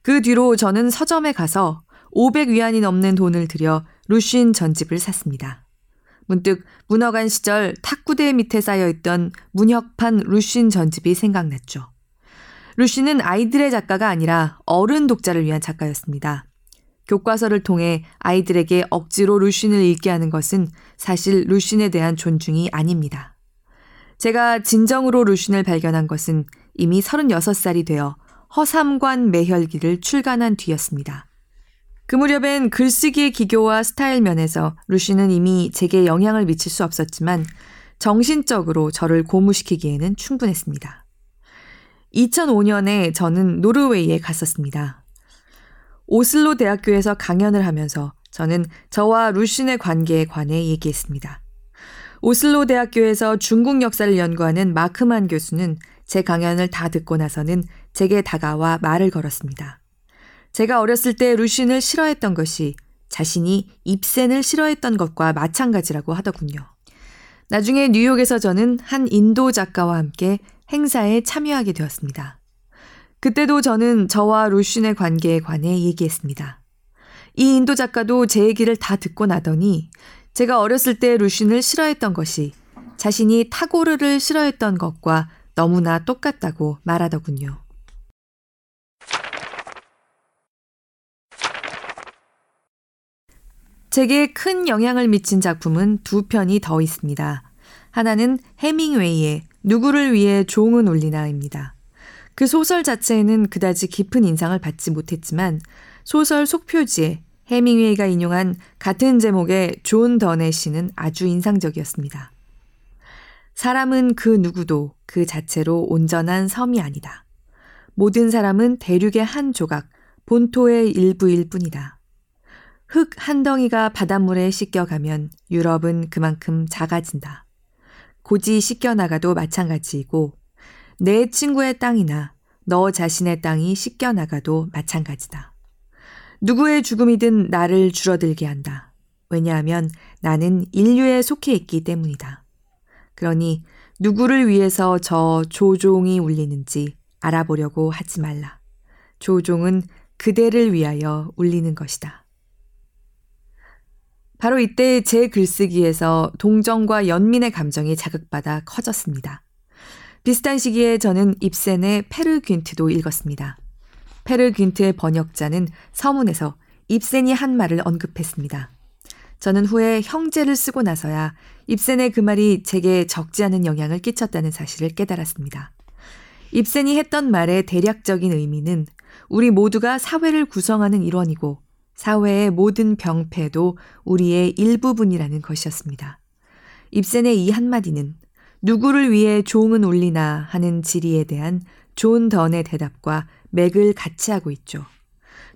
그 뒤로 저는 서점에 가서 500위안이 넘는 돈을 들여 루쉰 전집을 샀습니다. 문득 문어간 시절 탁구대 밑에 쌓여있던 문혁판 루쉰 전집이 생각났죠. 루쉬는 아이들의 작가가 아니라 어른 독자를 위한 작가였습니다. 교과서를 통해 아이들에게 억지로 루쉰을 읽게 하는 것은 사실 루쉰에 대한 존중이 아닙니다. 제가 진정으로 루쉰을 발견한 것은 이미 36살이 되어 허삼관 매혈기를 출간한 뒤였습니다. 그 무렵엔 글쓰기의 기교와 스타일 면에서 루시는 이미 제게 영향을 미칠 수 없었지만 정신적으로 저를 고무시키기에는 충분했습니다. 2005년에 저는 노르웨이에 갔었습니다. 오슬로 대학교에서 강연을 하면서 저는 저와 루신의 관계에 관해 얘기했습니다. 오슬로 대학교에서 중국 역사를 연구하는 마크만 교수는 제 강연을 다 듣고 나서는 제게 다가와 말을 걸었습니다. 제가 어렸을 때 루신을 싫어했던 것이 자신이 입센을 싫어했던 것과 마찬가지라고 하더군요. 나중에 뉴욕에서 저는 한 인도 작가와 함께 행사에 참여하게 되었습니다. 그때도 저는 저와 루신의 관계에 관해 얘기했습니다. 이 인도 작가도 제 얘기를 다 듣고 나더니 제가 어렸을 때 루신을 싫어했던 것이 자신이 타고르를 싫어했던 것과 너무나 똑같다고 말하더군요. 제게 큰 영향을 미친 작품은 두 편이 더 있습니다. 하나는 헤밍웨이의 누구를 위해 종은 울리나입니다. 그 소설 자체에는 그다지 깊은 인상을 받지 못했지만 소설 속표지에 헤밍웨이가 인용한 같은 제목의 존 던의 시는 아주 인상적이었습니다. 사람은 그 누구도 그 자체로 온전한 섬이 아니다. 모든 사람은 대륙의 한 조각, 본토의 일부일 뿐이다. 흙 한 덩이가 바닷물에 씻겨가면 유럽은 그만큼 작아진다. 고지 씻겨나가도 마찬가지이고 내 친구의 땅이나 너 자신의 땅이 씻겨나가도 마찬가지다. 누구의 죽음이든 나를 줄어들게 한다. 왜냐하면 나는 인류에 속해 있기 때문이다. 그러니 누구를 위해서 저 조종이 울리는지 알아보려고 하지 말라. 조종은 그대를 위하여 울리는 것이다. 바로 이때 제 글쓰기에서 동정과 연민의 감정이 자극받아 커졌습니다. 비슷한 시기에 저는 입센의 페르 귄트도 읽었습니다. 페르 귄트의 번역자는 서문에서 입센이 한 말을 언급했습니다. 저는 후에 형제를 쓰고 나서야 입센의 그 말이 제게 적지 않은 영향을 끼쳤다는 사실을 깨달았습니다. 입센이 했던 말의 대략적인 의미는 우리 모두가 사회를 구성하는 일원이고 사회의 모든 병폐도 우리의 일부분이라는 것이었습니다. 입센의 이 한마디는 누구를 위해 종은 울리나 하는 질의에 대한 존 던의 대답과 맥을 같이 하고 있죠.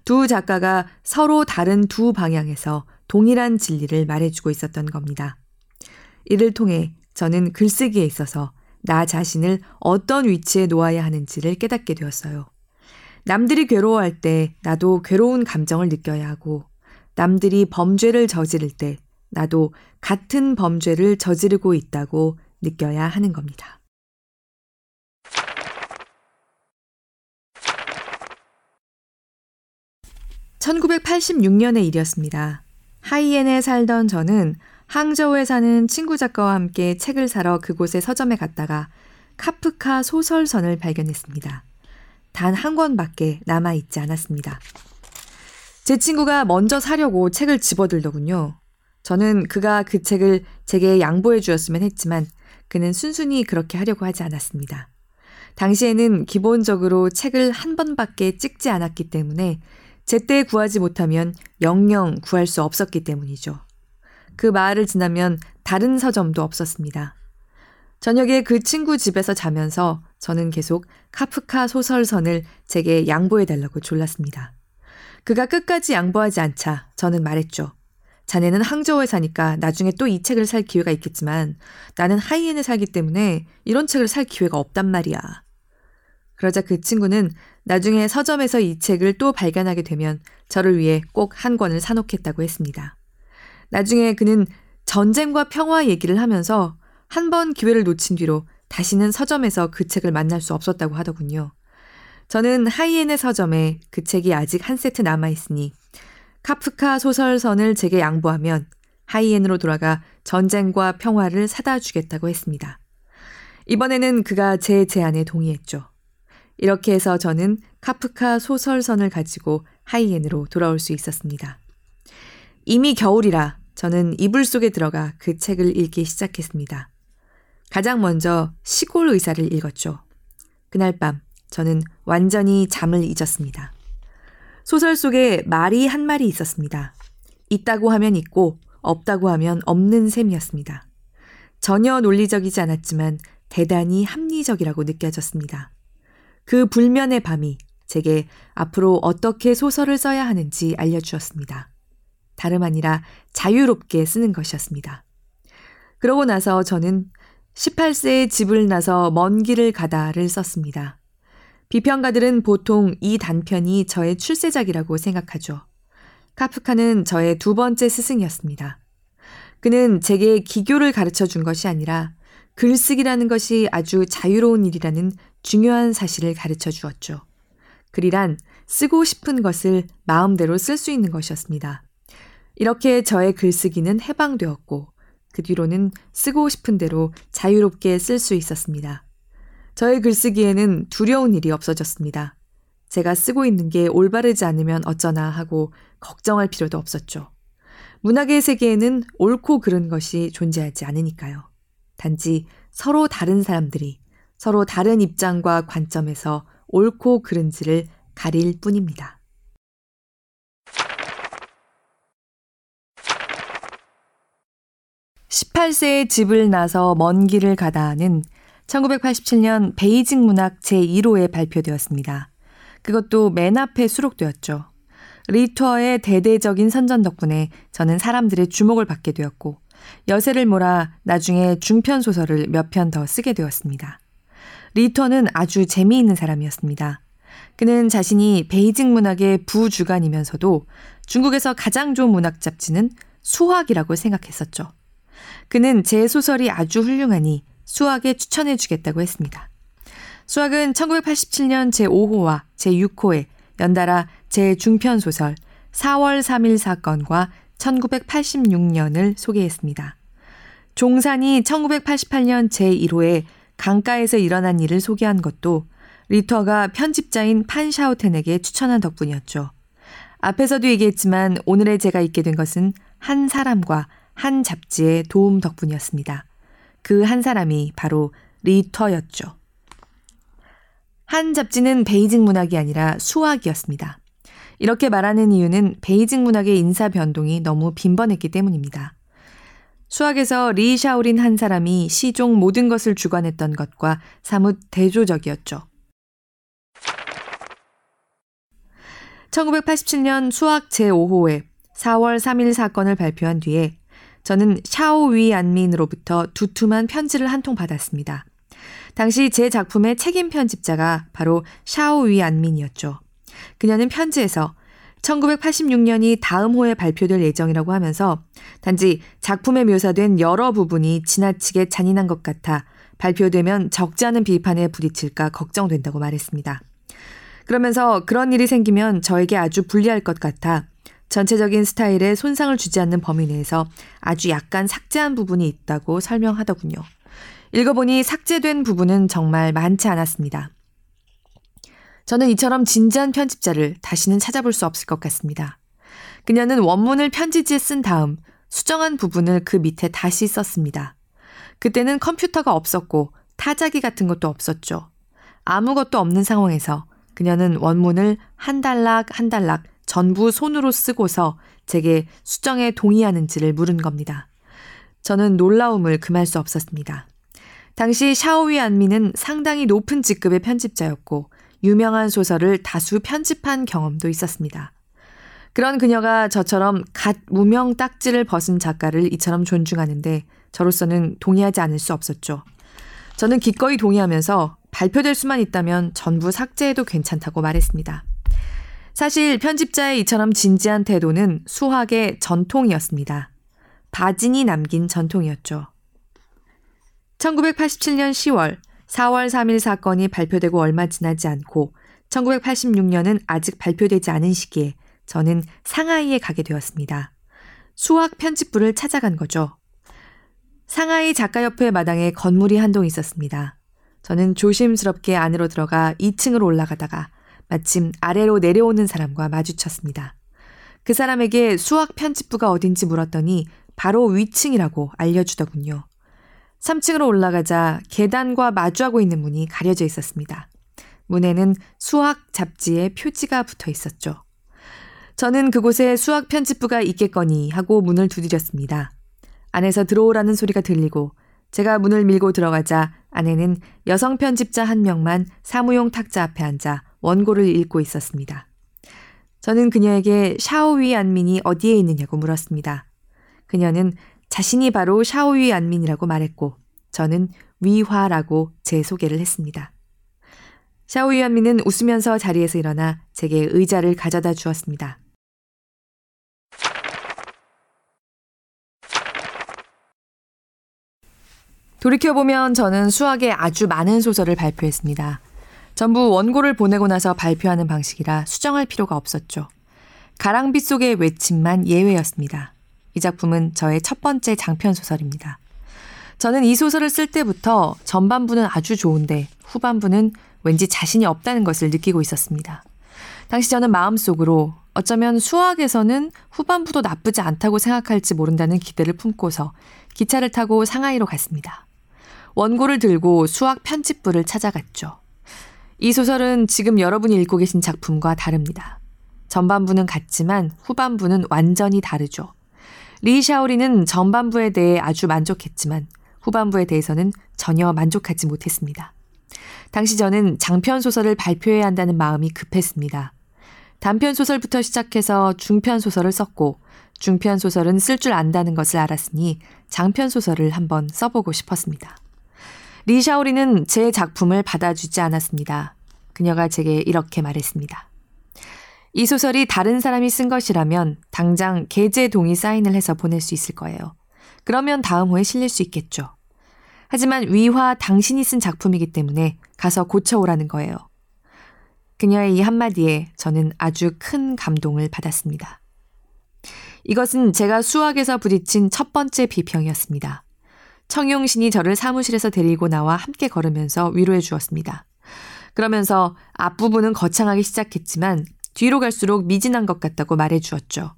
두 작가가 서로 다른 두 방향에서 동일한 진리를 말해주고 있었던 겁니다. 이를 통해 저는 글쓰기에 있어서 나 자신을 어떤 위치에 놓아야 하는지를 깨닫게 되었어요. 남들이 괴로워할 때 나도 괴로운 감정을 느껴야 하고 남들이 범죄를 저지를 때 나도 같은 범죄를 저지르고 있다고 느껴야 하는 겁니다. 1986년의 일이었습니다. 하이엔에 살던 저는 항저우에 사는 친구 작가와 함께 책을 사러 그곳의 서점에 갔다가 카프카 소설선을 발견했습니다. 단 한 권밖에 남아 있지 않았습니다. 제 친구가 먼저 사려고 책을 집어들더군요. 저는 그가 그 책을 제게 양보해 주었으면 했지만 그는 순순히 그렇게 하려고 하지 않았습니다. 당시에는 기본적으로 책을 한 번밖에 찍지 않았기 때문에 제때 구하지 못하면 영영 구할 수 없었기 때문이죠. 그 마을을 지나면 다른 서점도 없었습니다. 저녁에 그 친구 집에서 자면서 저는 계속 카프카 소설선을 제게 양보해달라고 졸랐습니다. 그가 끝까지 양보하지 않자 저는 말했죠. 자네는 항저우에 사니까 나중에 또 이 책을 살 기회가 있겠지만 나는 하이엔에 살기 때문에 이런 책을 살 기회가 없단 말이야. 그러자 그 친구는 나중에 서점에서 이 책을 또 발견하게 되면 저를 위해 꼭 한 권을 사놓겠다고 했습니다. 나중에 그는 전쟁과 평화 얘기를 하면서 한 번 기회를 놓친 뒤로 다시는 서점에서 그 책을 만날 수 없었다고 하더군요. 저는 하이엔의 서점에 그 책이 아직 한 세트 남아있으니 카프카 소설선을 제게 양보하면 하이엔으로 돌아가 전쟁과 평화를 사다 주겠다고 했습니다. 이번에는 그가 제 제안에 동의했죠. 이렇게 해서 저는 카프카 소설선을 가지고 하이엔으로 돌아올 수 있었습니다. 이미 겨울이라 저는 이불 속에 들어가 그 책을 읽기 시작했습니다. 가장 먼저 시골 의사를 읽었죠. 그날 밤 저는 완전히 잠을 잊었습니다. 소설 속에 말이 한 마리 있었습니다. 있다고 하면 있고 없다고 하면 없는 셈이었습니다. 전혀 논리적이지 않았지만 대단히 합리적이라고 느껴졌습니다. 그 불면의 밤이 제게 앞으로 어떻게 소설을 써야 하는지 알려주었습니다. 다름 아니라 자유롭게 쓰는 것이었습니다. 그러고 나서 저는 18세에 집을 나서 먼 길을 가다를 썼습니다. 비평가들은 보통 이 단편이 저의 출세작이라고 생각하죠. 카프카는 저의 두 번째 스승이었습니다. 그는 제게 기교를 가르쳐 준 것이 아니라 글쓰기라는 것이 아주 자유로운 일이라는 중요한 사실을 가르쳐 주었죠. 글이란 쓰고 싶은 것을 마음대로 쓸 수 있는 것이었습니다. 이렇게 저의 글쓰기는 해방되었고 그 뒤로는 쓰고 싶은 대로 자유롭게 쓸 수 있었습니다. 저의 글쓰기에는 두려운 일이 없어졌습니다. 제가 쓰고 있는 게 올바르지 않으면 어쩌나 하고 걱정할 필요도 없었죠. 문학의 세계에는 옳고 그른 것이 존재하지 않으니까요. 단지 서로 다른 사람들이 서로 다른 입장과 관점에서 옳고 그른지를 가릴 뿐입니다. (18세에) 집을 나서 먼 길을 가다 하는 1987년 베이징 문학 제1호에 발표되었습니다. 그것도 맨 앞에 수록되었죠. 리투어의 대대적인 선전 덕분에 저는 사람들의 주목을 받게 되었고 여세를 몰아 나중에 중편 소설을 몇 편 더 쓰게 되었습니다. 리터는 아주 재미있는 사람이었습니다. 그는 자신이 베이징 문학의 부주간이면서도 중국에서 가장 좋은 문학 잡지는 수학이라고 생각했었죠. 그는 제 소설이 아주 훌륭하니 수학에 추천해 주겠다고 했습니다. 수학은 1987년 제5호와 제6호에 연달아 제 중편 소설 4월 3일 사건과 1986년을 소개했습니다. 종산이 1988년 제1호에 강가에서 일어난 일을 소개한 것도 리터가 편집자인 판 샤우텐에게 추천한 덕분이었죠. 앞에서도 얘기했지만 오늘의 제가 있게 된 것은 한 사람과 한 잡지의 도움 덕분이었습니다. 그 한 사람이 바로 리터였죠. 한 잡지는 베이징 문학이 아니라 수학이었습니다. 이렇게 말하는 이유는 베이징 문학의 인사 변동이 너무 빈번했기 때문입니다. 수학에서 리 샤오린 한 사람이 시종 모든 것을 주관했던 것과 사뭇 대조적이었죠. 1987년 수학 제5호회 4월 3일 사건을 발표한 뒤에 저는 샤오 위 안민으로부터 두툼한 편지를 한 통 받았습니다. 당시 제 작품의 책임 편집자가 바로 샤오 위 안민이었죠. 그녀는 편지에서 1986년이 다음 호에 발표될 예정이라고 하면서 단지 작품에 묘사된 여러 부분이 지나치게 잔인한 것 같아 발표되면 적지 않은 비판에 부딪힐까 걱정된다고 말했습니다. 그러면서 그런 일이 생기면 저에게 아주 불리할 것 같아 전체적인 스타일에 손상을 주지 않는 범위 내에서 아주 약간 삭제한 부분이 있다고 설명하더군요. 읽어보니 삭제된 부분은 정말 많지 않았습니다. 저는 이처럼 진지한 편집자를 다시는 찾아볼 수 없을 것 같습니다. 그녀는 원문을 편지지에 쓴 다음 수정한 부분을 그 밑에 다시 썼습니다. 그때는 컴퓨터가 없었고 타자기 같은 것도 없었죠. 아무것도 없는 상황에서 그녀는 원문을 한 단락 한 단락 전부 손으로 쓰고서 제게 수정에 동의하는지를 물은 겁니다. 저는 놀라움을 금할 수 없었습니다. 당시 샤오위 안미는 상당히 높은 직급의 편집자였고 유명한 소설을 다수 편집한 경험도 있었습니다. 그런 그녀가 저처럼 갓 무명 딱지를 벗은 작가를 이처럼 존중하는데 저로서는 동의하지 않을 수 없었죠. 저는 기꺼이 동의하면서 발표될 수만 있다면 전부 삭제해도 괜찮다고 말했습니다. 사실 편집자의 이처럼 진지한 태도는 수학의 전통이었습니다. 바진이 남긴 전통이었죠. 1987년 10월 4월 3일 사건이 발표되고 얼마 지나지 않고 1986년은 아직 발표되지 않은 시기에 저는 상하이에 가게 되었습니다. 수학 편집부를 찾아간 거죠. 상하이 작가협회 마당에 건물이 한 동 있었습니다. 저는 조심스럽게 안으로 들어가 2층으로 올라가다가 마침 아래로 내려오는 사람과 마주쳤습니다. 그 사람에게 수학 편집부가 어딘지 물었더니 바로 위층이라고 알려주더군요. 3층으로 올라가자 계단과 마주하고 있는 문이 가려져 있었습니다. 문에는 수학 잡지의 표지가 붙어 있었죠. 저는 그곳에 수학 편집부가 있겠거니 하고 문을 두드렸습니다. 안에서 들어오라는 소리가 들리고 제가 문을 밀고 들어가자 아내는 여성 편집자 한 명만 사무용 탁자 앞에 앉아 원고를 읽고 있었습니다. 저는 그녀에게 샤오위 안민이 어디에 있느냐고 물었습니다. 그녀는 자신이 바로 샤오위 안민이라고 말했고 저는 위화라고 제 소개를 했습니다. 샤오위 안민은 웃으면서 자리에서 일어나 제게 의자를 가져다 주었습니다. 돌이켜보면 저는 수학에 아주 많은 소설을 발표했습니다. 전부 원고를 보내고 나서 발표하는 방식이라 수정할 필요가 없었죠. 가랑빛 속의 외침만 예외였습니다. 이 작품은 저의 첫 번째 장편 소설입니다. 저는 이 소설을 쓸 때부터 전반부는 아주 좋은데 후반부는 왠지 자신이 없다는 것을 느끼고 있었습니다. 당시 저는 마음속으로 어쩌면 수학에서는 후반부도 나쁘지 않다고 생각할지 모른다는 기대를 품고서 기차를 타고 상하이로 갔습니다. 원고를 들고 수학 편집부를 찾아갔죠. 이 소설은 지금 여러분이 읽고 계신 작품과 다릅니다. 전반부는 같지만 후반부는 완전히 다르죠. 리 샤오리는 전반부에 대해 아주 만족했지만 후반부에 대해서는 전혀 만족하지 못했습니다. 당시 저는 장편 소설을 발표해야 한다는 마음이 급했습니다. 단편 소설부터 시작해서 중편 소설을 썼고 중편 소설은 쓸 줄 안다는 것을 알았으니 장편 소설을 한번 써보고 싶었습니다. 리샤오리는 제 작품을 받아주지 않았습니다. 그녀가 제게 이렇게 말했습니다. 이 소설이 다른 사람이 쓴 것이라면 당장 게재 동의 사인을 해서 보낼 수 있을 거예요. 그러면 다음 호에 실릴 수 있겠죠. 하지만 위화 당신이 쓴 작품이기 때문에 가서 고쳐오라는 거예요. 그녀의 이 한마디에 저는 아주 큰 감동을 받았습니다. 이것은 제가 수학에서 부딪힌 첫 번째 비평이었습니다. 청용신이 저를 사무실에서 데리고 나와 함께 걸으면서 위로해 주었습니다. 그러면서 앞부분은 거창하기 시작했지만 뒤로 갈수록 미진한 것 같다고 말해 주었죠.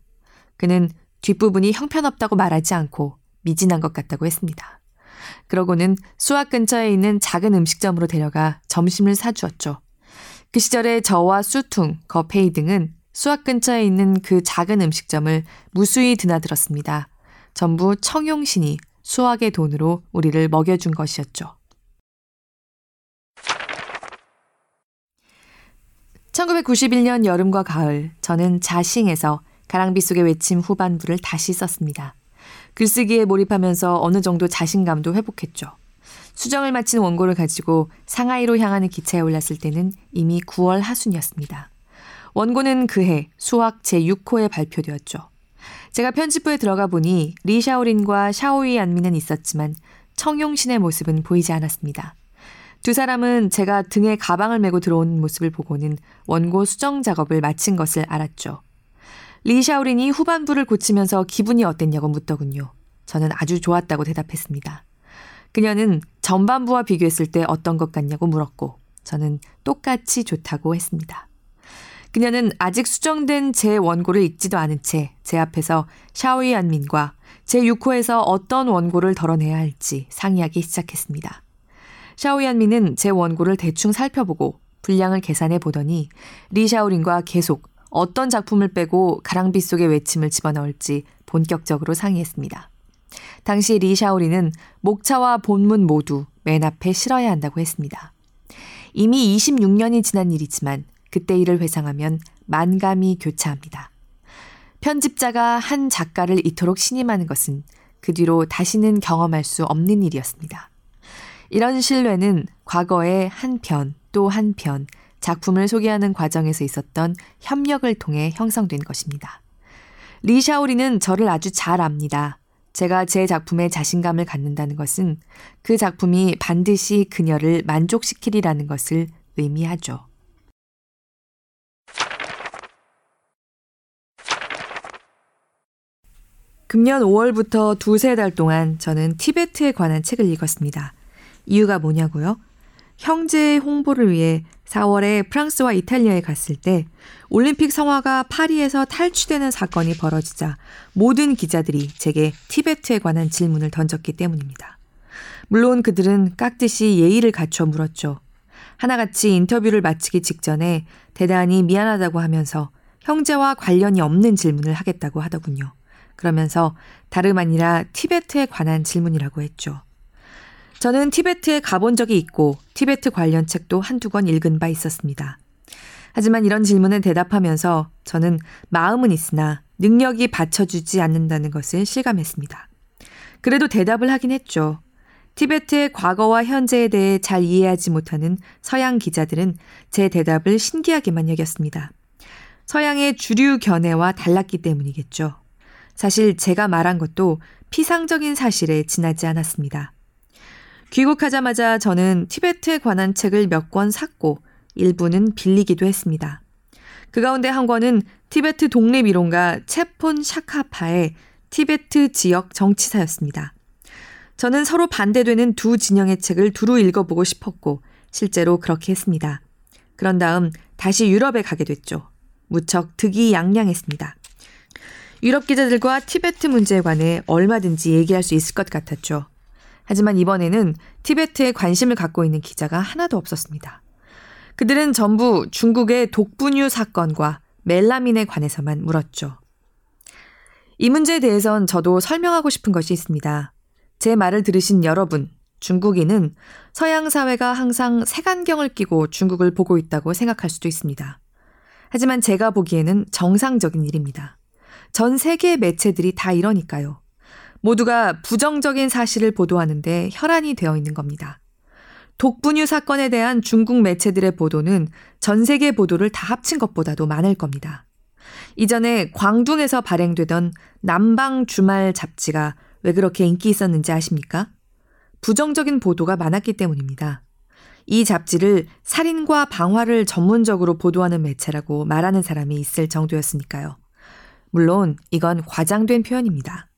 그는 뒷부분이 형편없다고 말하지 않고 미진한 것 같다고 했습니다. 그러고는 수학 근처에 있는 작은 음식점으로 데려가 점심을 사주었죠. 그 시절에 저와 수퉁, 거페이 등은 수학 근처에 있는 그 작은 음식점을 무수히 드나들었습니다. 전부 청용신이 수학의 돈으로 우리를 먹여준 것이었죠. 1991년 여름과 가을, 저는 자싱에서 가랑비 속의 외침 후반부를 다시 썼습니다. 글쓰기에 몰입하면서 어느 정도 자신감도 회복했죠. 수정을 마친 원고를 가지고 상하이로 향하는 기차에 올랐을 때는 이미 9월 하순이었습니다. 원고는 그해 수학 제6호에 발표되었죠. 제가 편집부에 들어가 보니 리샤오린과 샤오이 안미는 있었지만 청용신의 모습은 보이지 않았습니다. 두 사람은 제가 등에 가방을 메고 들어온 모습을 보고는 원고 수정 작업을 마친 것을 알았죠. 리샤오린이 후반부를 고치면서 기분이 어땠냐고 묻더군요. 저는 아주 좋았다고 대답했습니다. 그녀는 전반부와 비교했을 때 어떤 것 같냐고 물었고 저는 똑같이 좋다고 했습니다. 그녀는 아직 수정된 제 원고를 읽지도 않은 채 제 앞에서 샤오이 안민과 제 6호에서 어떤 원고를 덜어내야 할지 상의하기 시작했습니다. 샤오이 안민은 제 원고를 대충 살펴보고 분량을 계산해 보더니 리샤오린과 계속 어떤 작품을 빼고 가랑비 속의 외침을 집어넣을지 본격적으로 상의했습니다. 당시 리샤오리는 목차와 본문 모두 맨 앞에 실어야 한다고 했습니다. 이미 26년이 지난 일이지만 그때 일을 회상하면 만감이 교차합니다. 편집자가 한 작가를 이토록 신임하는 것은 그 뒤로 다시는 경험할 수 없는 일이었습니다. 이런 신뢰는 과거에 한편 또 한 편 작품을 소개하는 과정에서 있었던 협력을 통해 형성된 것입니다. 리샤오리는 저를 아주 잘 압니다. 제가 제 작품에 자신감을 갖는다는 것은 그 작품이 반드시 그녀를 만족시키리라는 것을 의미하죠. 금년 5월부터 두세 달 동안 저는 티베트에 관한 책을 읽었습니다. 이유가 뭐냐고요? 형제의 홍보를 위해 4월에 프랑스와 이탈리아에 갔을 때 올림픽 성화가 파리에서 탈취되는 사건이 벌어지자 모든 기자들이 제게 티베트에 관한 질문을 던졌기 때문입니다. 물론 그들은 깍듯이 예의를 갖춰 물었죠. 하나같이 인터뷰를 마치기 직전에 대단히 미안하다고 하면서 형제와 관련이 없는 질문을 하겠다고 하더군요. 그러면서 다름 아니라 티베트에 관한 질문이라고 했죠. 저는 티베트에 가본 적이 있고 티베트 관련 책도 한두 권 읽은 바 있었습니다. 하지만 이런 질문에 대답하면서 저는 마음은 있으나 능력이 받쳐주지 않는다는 것을 실감했습니다. 그래도 대답을 하긴 했죠. 티베트의 과거와 현재에 대해 잘 이해하지 못하는 서양 기자들은 제 대답을 신기하게만 여겼습니다. 서양의 주류 견해와 달랐기 때문이겠죠. 사실 제가 말한 것도 피상적인 사실에 지나지 않았습니다. 귀국하자마자 저는 티베트에 관한 책을 몇 권 샀고 일부는 빌리기도 했습니다. 그 가운데 한 권은 티베트 독립이론가 체폰 샤카파의 티베트 지역 정치사였습니다. 저는 서로 반대되는 두 진영의 책을 두루 읽어보고 싶었고 실제로 그렇게 했습니다. 그런 다음 다시 유럽에 가게 됐죠. 무척 득이양양했습니다. 유럽 기자들과 티베트 문제에 관해 얼마든지 얘기할 수 있을 것 같았죠. 하지만 이번에는 티베트에 관심을 갖고 있는 기자가 하나도 없었습니다. 그들은 전부 중국의 독분유 사건과 멜라민에 관해서만 물었죠. 이 문제에 대해선 저도 설명하고 싶은 것이 있습니다. 제 말을 들으신 여러분, 중국인은 서양 사회가 항상 색안경을 끼고 중국을 보고 있다고 생각할 수도 있습니다. 하지만 제가 보기에는 정상적인 일입니다. 전 세계 매체들이 다 이러니까요. 모두가 부정적인 사실을 보도하는데 혈안이 되어 있는 겁니다. 독분유 사건에 대한 중국 매체들의 보도는 전 세계 보도를 다 합친 것보다도 많을 겁니다. 이전에 광둥에서 발행되던 남방 주말 잡지가 왜 그렇게 인기 있었는지 아십니까? 부정적인 보도가 많았기 때문입니다. 이 잡지를 살인과 방화를 전문적으로 보도하는 매체라고 말하는 사람이 있을 정도였으니까요. 물론 이건 과장된 표현입니다.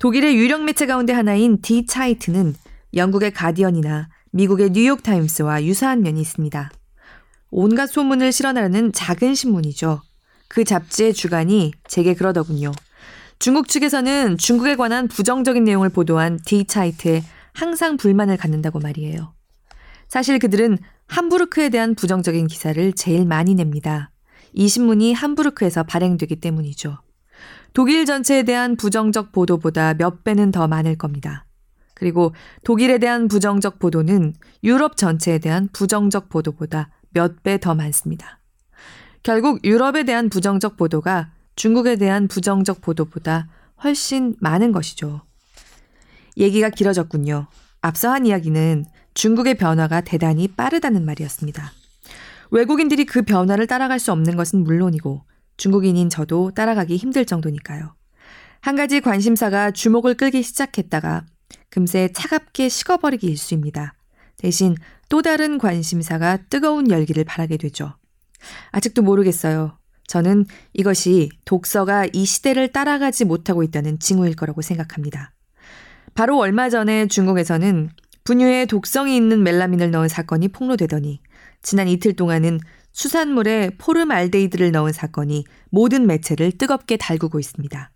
독일의 유력 매체 가운데 하나인 디 차이트는 영국의 가디언이나 미국의 뉴욕 타임스와 유사한 면이 있습니다. 온갖 소문을 실어나르는 작은 신문이죠. 그 잡지의 주간이 제게 그러더군요. 중국 측에서는 중국에 관한 부정적인 내용을 보도한 디 차이트에 항상 불만을 갖는다고 말이에요. 사실 그들은 함부르크에 대한 부정적인 기사를 제일 많이 냅니다. 이 신문이 함부르크에서 발행되기 때문이죠. 독일 전체에 대한 부정적 보도보다 몇 배는 더 많을 겁니다. 그리고 독일에 대한 부정적 보도는 유럽 전체에 대한 부정적 보도보다 몇 배 더 많습니다. 결국 유럽에 대한 부정적 보도가 중국에 대한 부정적 보도보다 훨씬 많은 것이죠. 얘기가 길어졌군요. 앞서 한 이야기는 중국의 변화가 대단히 빠르다는 말이었습니다. 외국인들이 그 변화를 따라갈 수 없는 것은 물론이고 중국인인 저도 따라가기 힘들 정도니까요. 한 가지 관심사가 주목을 끌기 시작했다가 금세 차갑게 식어버리기 일수입니다. 대신 또 다른 관심사가 뜨거운 열기를 발하게 되죠. 아직도 모르겠어요. 저는 이것이 독서가 이 시대를 따라가지 못하고 있다는 징후일 거라고 생각합니다. 바로 얼마 전에 중국에서는 분유에 독성이 있는 멜라민을 넣은 사건이 폭로되더니 지난 이틀 동안은 수산물에 포름알데히드를 넣은 사건이 모든 매체를 뜨겁게 달구고 있습니다.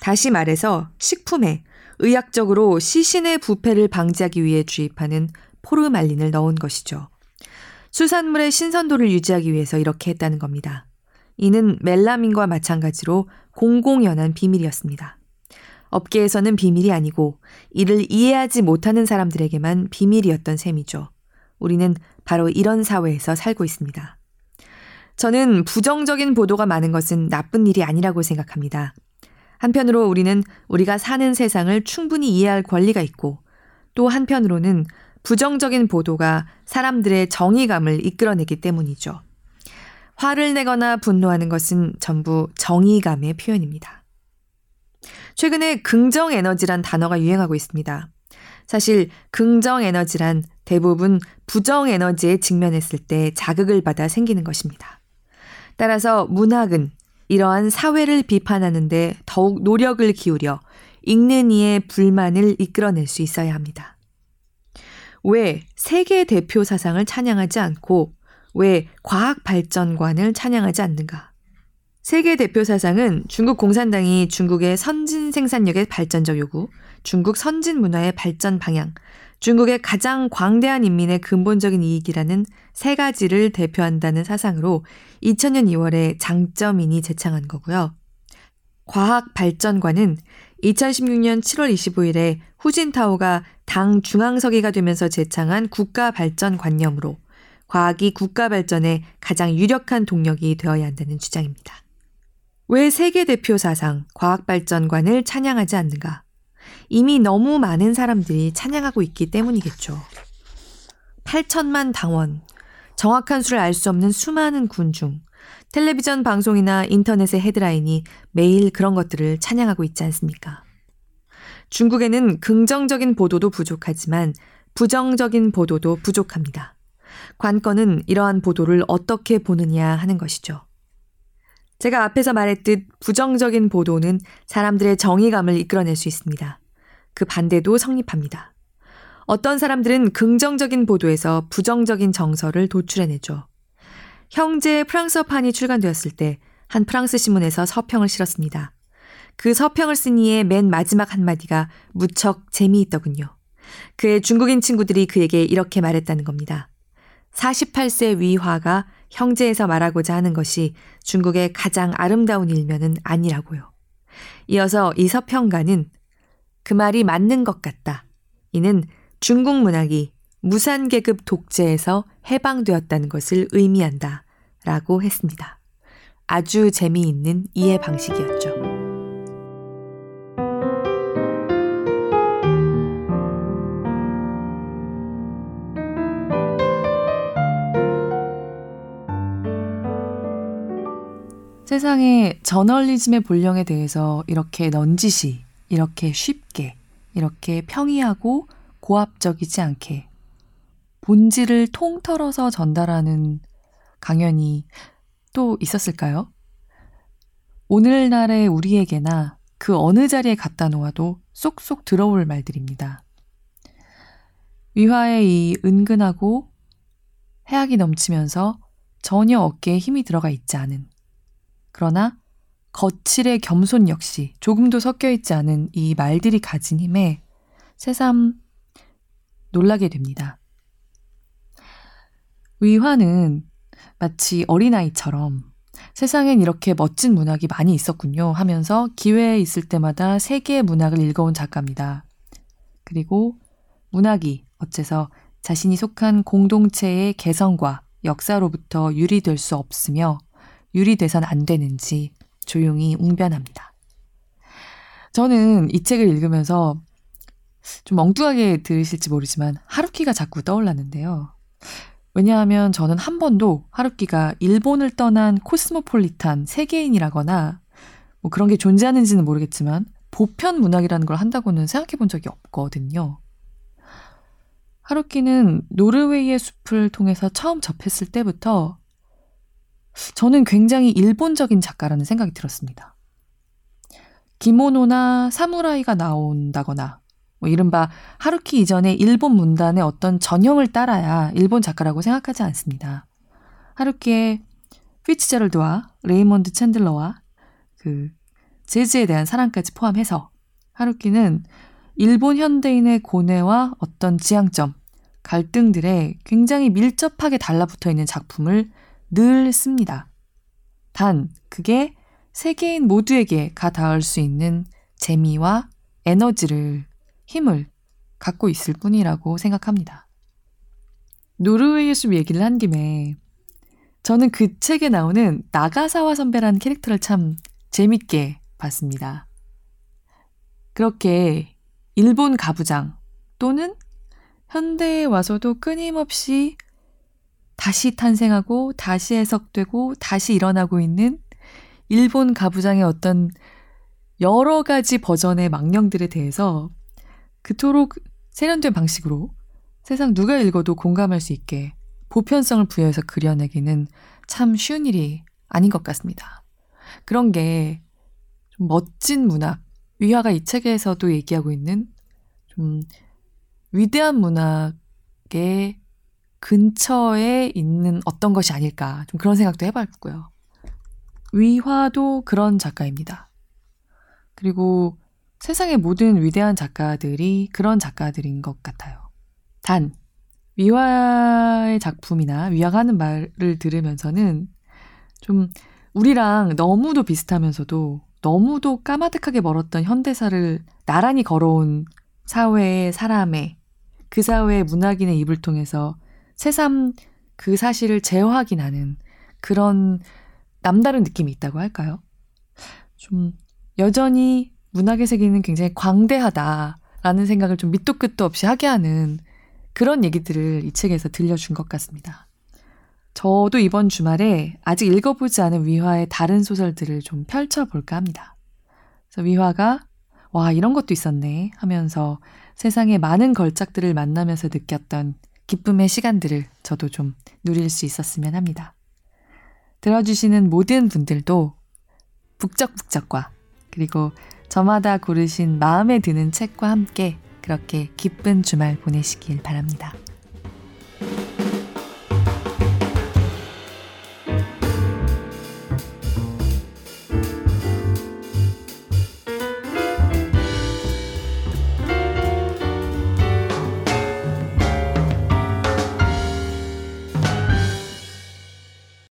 다시 말해서 식품에 의학적으로 시신의 부패를 방지하기 위해 주입하는 포르말린을 넣은 것이죠. 수산물의 신선도를 유지하기 위해서 이렇게 했다는 겁니다. 이는 멜라민과 마찬가지로 공공연한 비밀이었습니다. 업계에서는 비밀이 아니고 이를 이해하지 못하는 사람들에게만 비밀이었던 셈이죠. 우리는 바로 이런 사회에서 살고 있습니다. 저는 부정적인 보도가 많은 것은 나쁜 일이 아니라고 생각합니다. 한편으로 우리는 우리가 사는 세상을 충분히 이해할 권리가 있고 또 한편으로는 부정적인 보도가 사람들의 정의감을 이끌어내기 때문이죠. 화를 내거나 분노하는 것은 전부 정의감의 표현입니다. 최근에 긍정 에너지란 단어가 유행하고 있습니다. 사실 긍정 에너지란 대부분 부정 에너지에 직면했을 때 자극을 받아 생기는 것입니다. 따라서 문학은 이러한 사회를 비판하는데 더욱 노력을 기울여 읽는 이의 불만을 이끌어낼 수 있어야 합니다. 왜 세계 대표 사상을 찬양하지 않고 왜 과학 발전관을 찬양하지 않는가? 세계 대표 사상은 중국 공산당이 중국의 선진 생산력의 발전적 요구, 중국 선진 문화의 발전 방향, 중국의 가장 광대한 인민의 근본적인 이익이라는 세 가지를 대표한다는 사상으로 2000년 2월에 장점인이 제창한 거고요. 과학 발전관은 2016년 7월 25일에 후진타오가 당 중앙서기가 되면서 제창한 국가 발전 관념으로 과학이 국가 발전의 가장 유력한 동력이 되어야 한다는 주장입니다. 왜 세계 대표 사상 과학 발전관을 찬양하지 않는가? 이미 너무 많은 사람들이 찬양하고 있기 때문이겠죠. 8천만 당원, 정확한 수를 알 수 없는 수많은 군중, 텔레비전 방송이나 인터넷의 헤드라인이 매일 그런 것들을 찬양하고 있지 않습니까? 중국에는 긍정적인 보도도 부족하지만 부정적인 보도도 부족합니다. 관건은 이러한 보도를 어떻게 보느냐 하는 것이죠. 제가 앞에서 말했듯 부정적인 보도는 사람들의 정의감을 이끌어낼 수 있습니다. 그 반대도 성립합니다. 어떤 사람들은 긍정적인 보도에서 부정적인 정서를 도출해내죠. 형제의 프랑스어판이 출간되었을 때 한 프랑스 신문에서 서평을 실었습니다. 그 서평을 쓴 이의 맨 마지막 한마디가 무척 재미있더군요. 그의 중국인 친구들이 그에게 이렇게 말했다는 겁니다. 48세 위화가 형제에서 말하고자 하는 것이 중국의 가장 아름다운 일면은 아니라고요. 이어서 이 서평가는 그 말이 맞는 것 같다. 이는 중국 문학이 무산계급 독재에서 해방되었다는 것을 의미한다. 라고 했습니다. 아주 재미있는 이해 방식이었죠. 세상의 저널리즘의 본령에 대해서 이렇게 넌지시 이렇게 쉽게, 이렇게 평이하고 고압적이지 않게 본질을 통털어서 전달하는 강연이 또 있었을까요? 오늘날의 우리에게나 그 어느 자리에 갖다 놓아도 쏙쏙 들어올 말들입니다. 위화의 이 은근하고 해악이 넘치면서 전혀 어깨에 힘이 들어가 있지 않은 그러나 거칠의 겸손 역시 조금도 섞여 있지 않은 이 말들이 가진 힘에 새삼 놀라게 됩니다. 위화는 마치 어린아이처럼 세상엔 이렇게 멋진 문학이 많이 있었군요 하면서 기회에 있을 때마다 세계의 문학을 읽어온 작가입니다. 그리고 문학이 어째서 자신이 속한 공동체의 개성과 역사로부터 유리될 수 없으며 유리돼선 안 되는지 조용히 웅변합니다. 저는 이 책을 읽으면서 좀 엉뚱하게 들으실지 모르지만 하루키가 자꾸 떠올랐는데요. 왜냐하면 저는 한 번도 하루키가 일본을 떠난 코스모폴리탄 세계인이라거나 뭐 그런 게 존재하는지는 모르겠지만 보편 문학이라는 걸 한다고는 생각해 본 적이 없거든요. 하루키는 노르웨이의 숲을 통해서 처음 접했을 때부터 저는 굉장히 일본적인 작가라는 생각이 들었습니다. 기모노나 사무라이가 나온다거나 뭐 이른바 하루키 이전의 일본 문단의 어떤 전형을 따라야 일본 작가라고 생각하지 않습니다. 하루키의 피츠제럴드와 레이몬드 챈들러와 그 재즈에 대한 사랑까지 포함해서 하루키는 일본 현대인의 고뇌와 어떤 지향점, 갈등들에 굉장히 밀접하게 달라붙어 있는 작품을 늘 씁니다. 단, 그게 세계인 모두에게 가 닿을 수 있는 재미와 에너지를, 힘을 갖고 있을 뿐이라고 생각합니다. 노르웨이 숲 얘기를 한 김에 저는 그 책에 나오는 나가사와 선배라는 캐릭터를 참 재밌게 봤습니다. 그렇게 일본 가부장 또는 현대에 와서도 끊임없이 다시 탄생하고 다시 해석되고 다시 일어나고 있는 일본 가부장의 어떤 여러 가지 버전의 망령들에 대해서 그토록 세련된 방식으로 세상 누가 읽어도 공감할 수 있게 보편성을 부여해서 그려내기는 참 쉬운 일이 아닌 것 같습니다. 그런 게 좀 멋진 문학, 위화가 이 책에서도 얘기하고 있는 좀 위대한 문학의 근처에 있는 어떤 것이 아닐까 좀 그런 생각도 해봤고요. 위화도 그런 작가입니다. 그리고 세상의 모든 위대한 작가들이 그런 작가들인 것 같아요. 단, 위화의 작품이나 위화가 하는 말을 들으면서는 좀 우리랑 너무도 비슷하면서도 너무도 까마득하게 멀었던 현대사를 나란히 걸어온 사회의 사람의 그 사회의 문학인의 입을 통해서 새삼 그 사실을 재확인하는 그런 남다른 느낌이 있다고 할까요? 좀 여전히 문학의 세계는 굉장히 광대하다라는 생각을 좀 밑도 끝도 없이 하게 하는 그런 얘기들을 이 책에서 들려준 것 같습니다. 저도 이번 주말에 아직 읽어보지 않은 위화의 다른 소설들을 좀 펼쳐볼까 합니다. 그래서 위화가 와, 이런 것도 있었네 하면서 세상의 많은 걸작들을 만나면서 느꼈던 기쁨의 시간들을 저도 좀 누릴 수 있었으면 합니다. 들어주시는 모든 분들도 북적북적과 그리고 저마다 고르신 마음에 드는 책과 함께 그렇게 기쁜 주말 보내시길 바랍니다.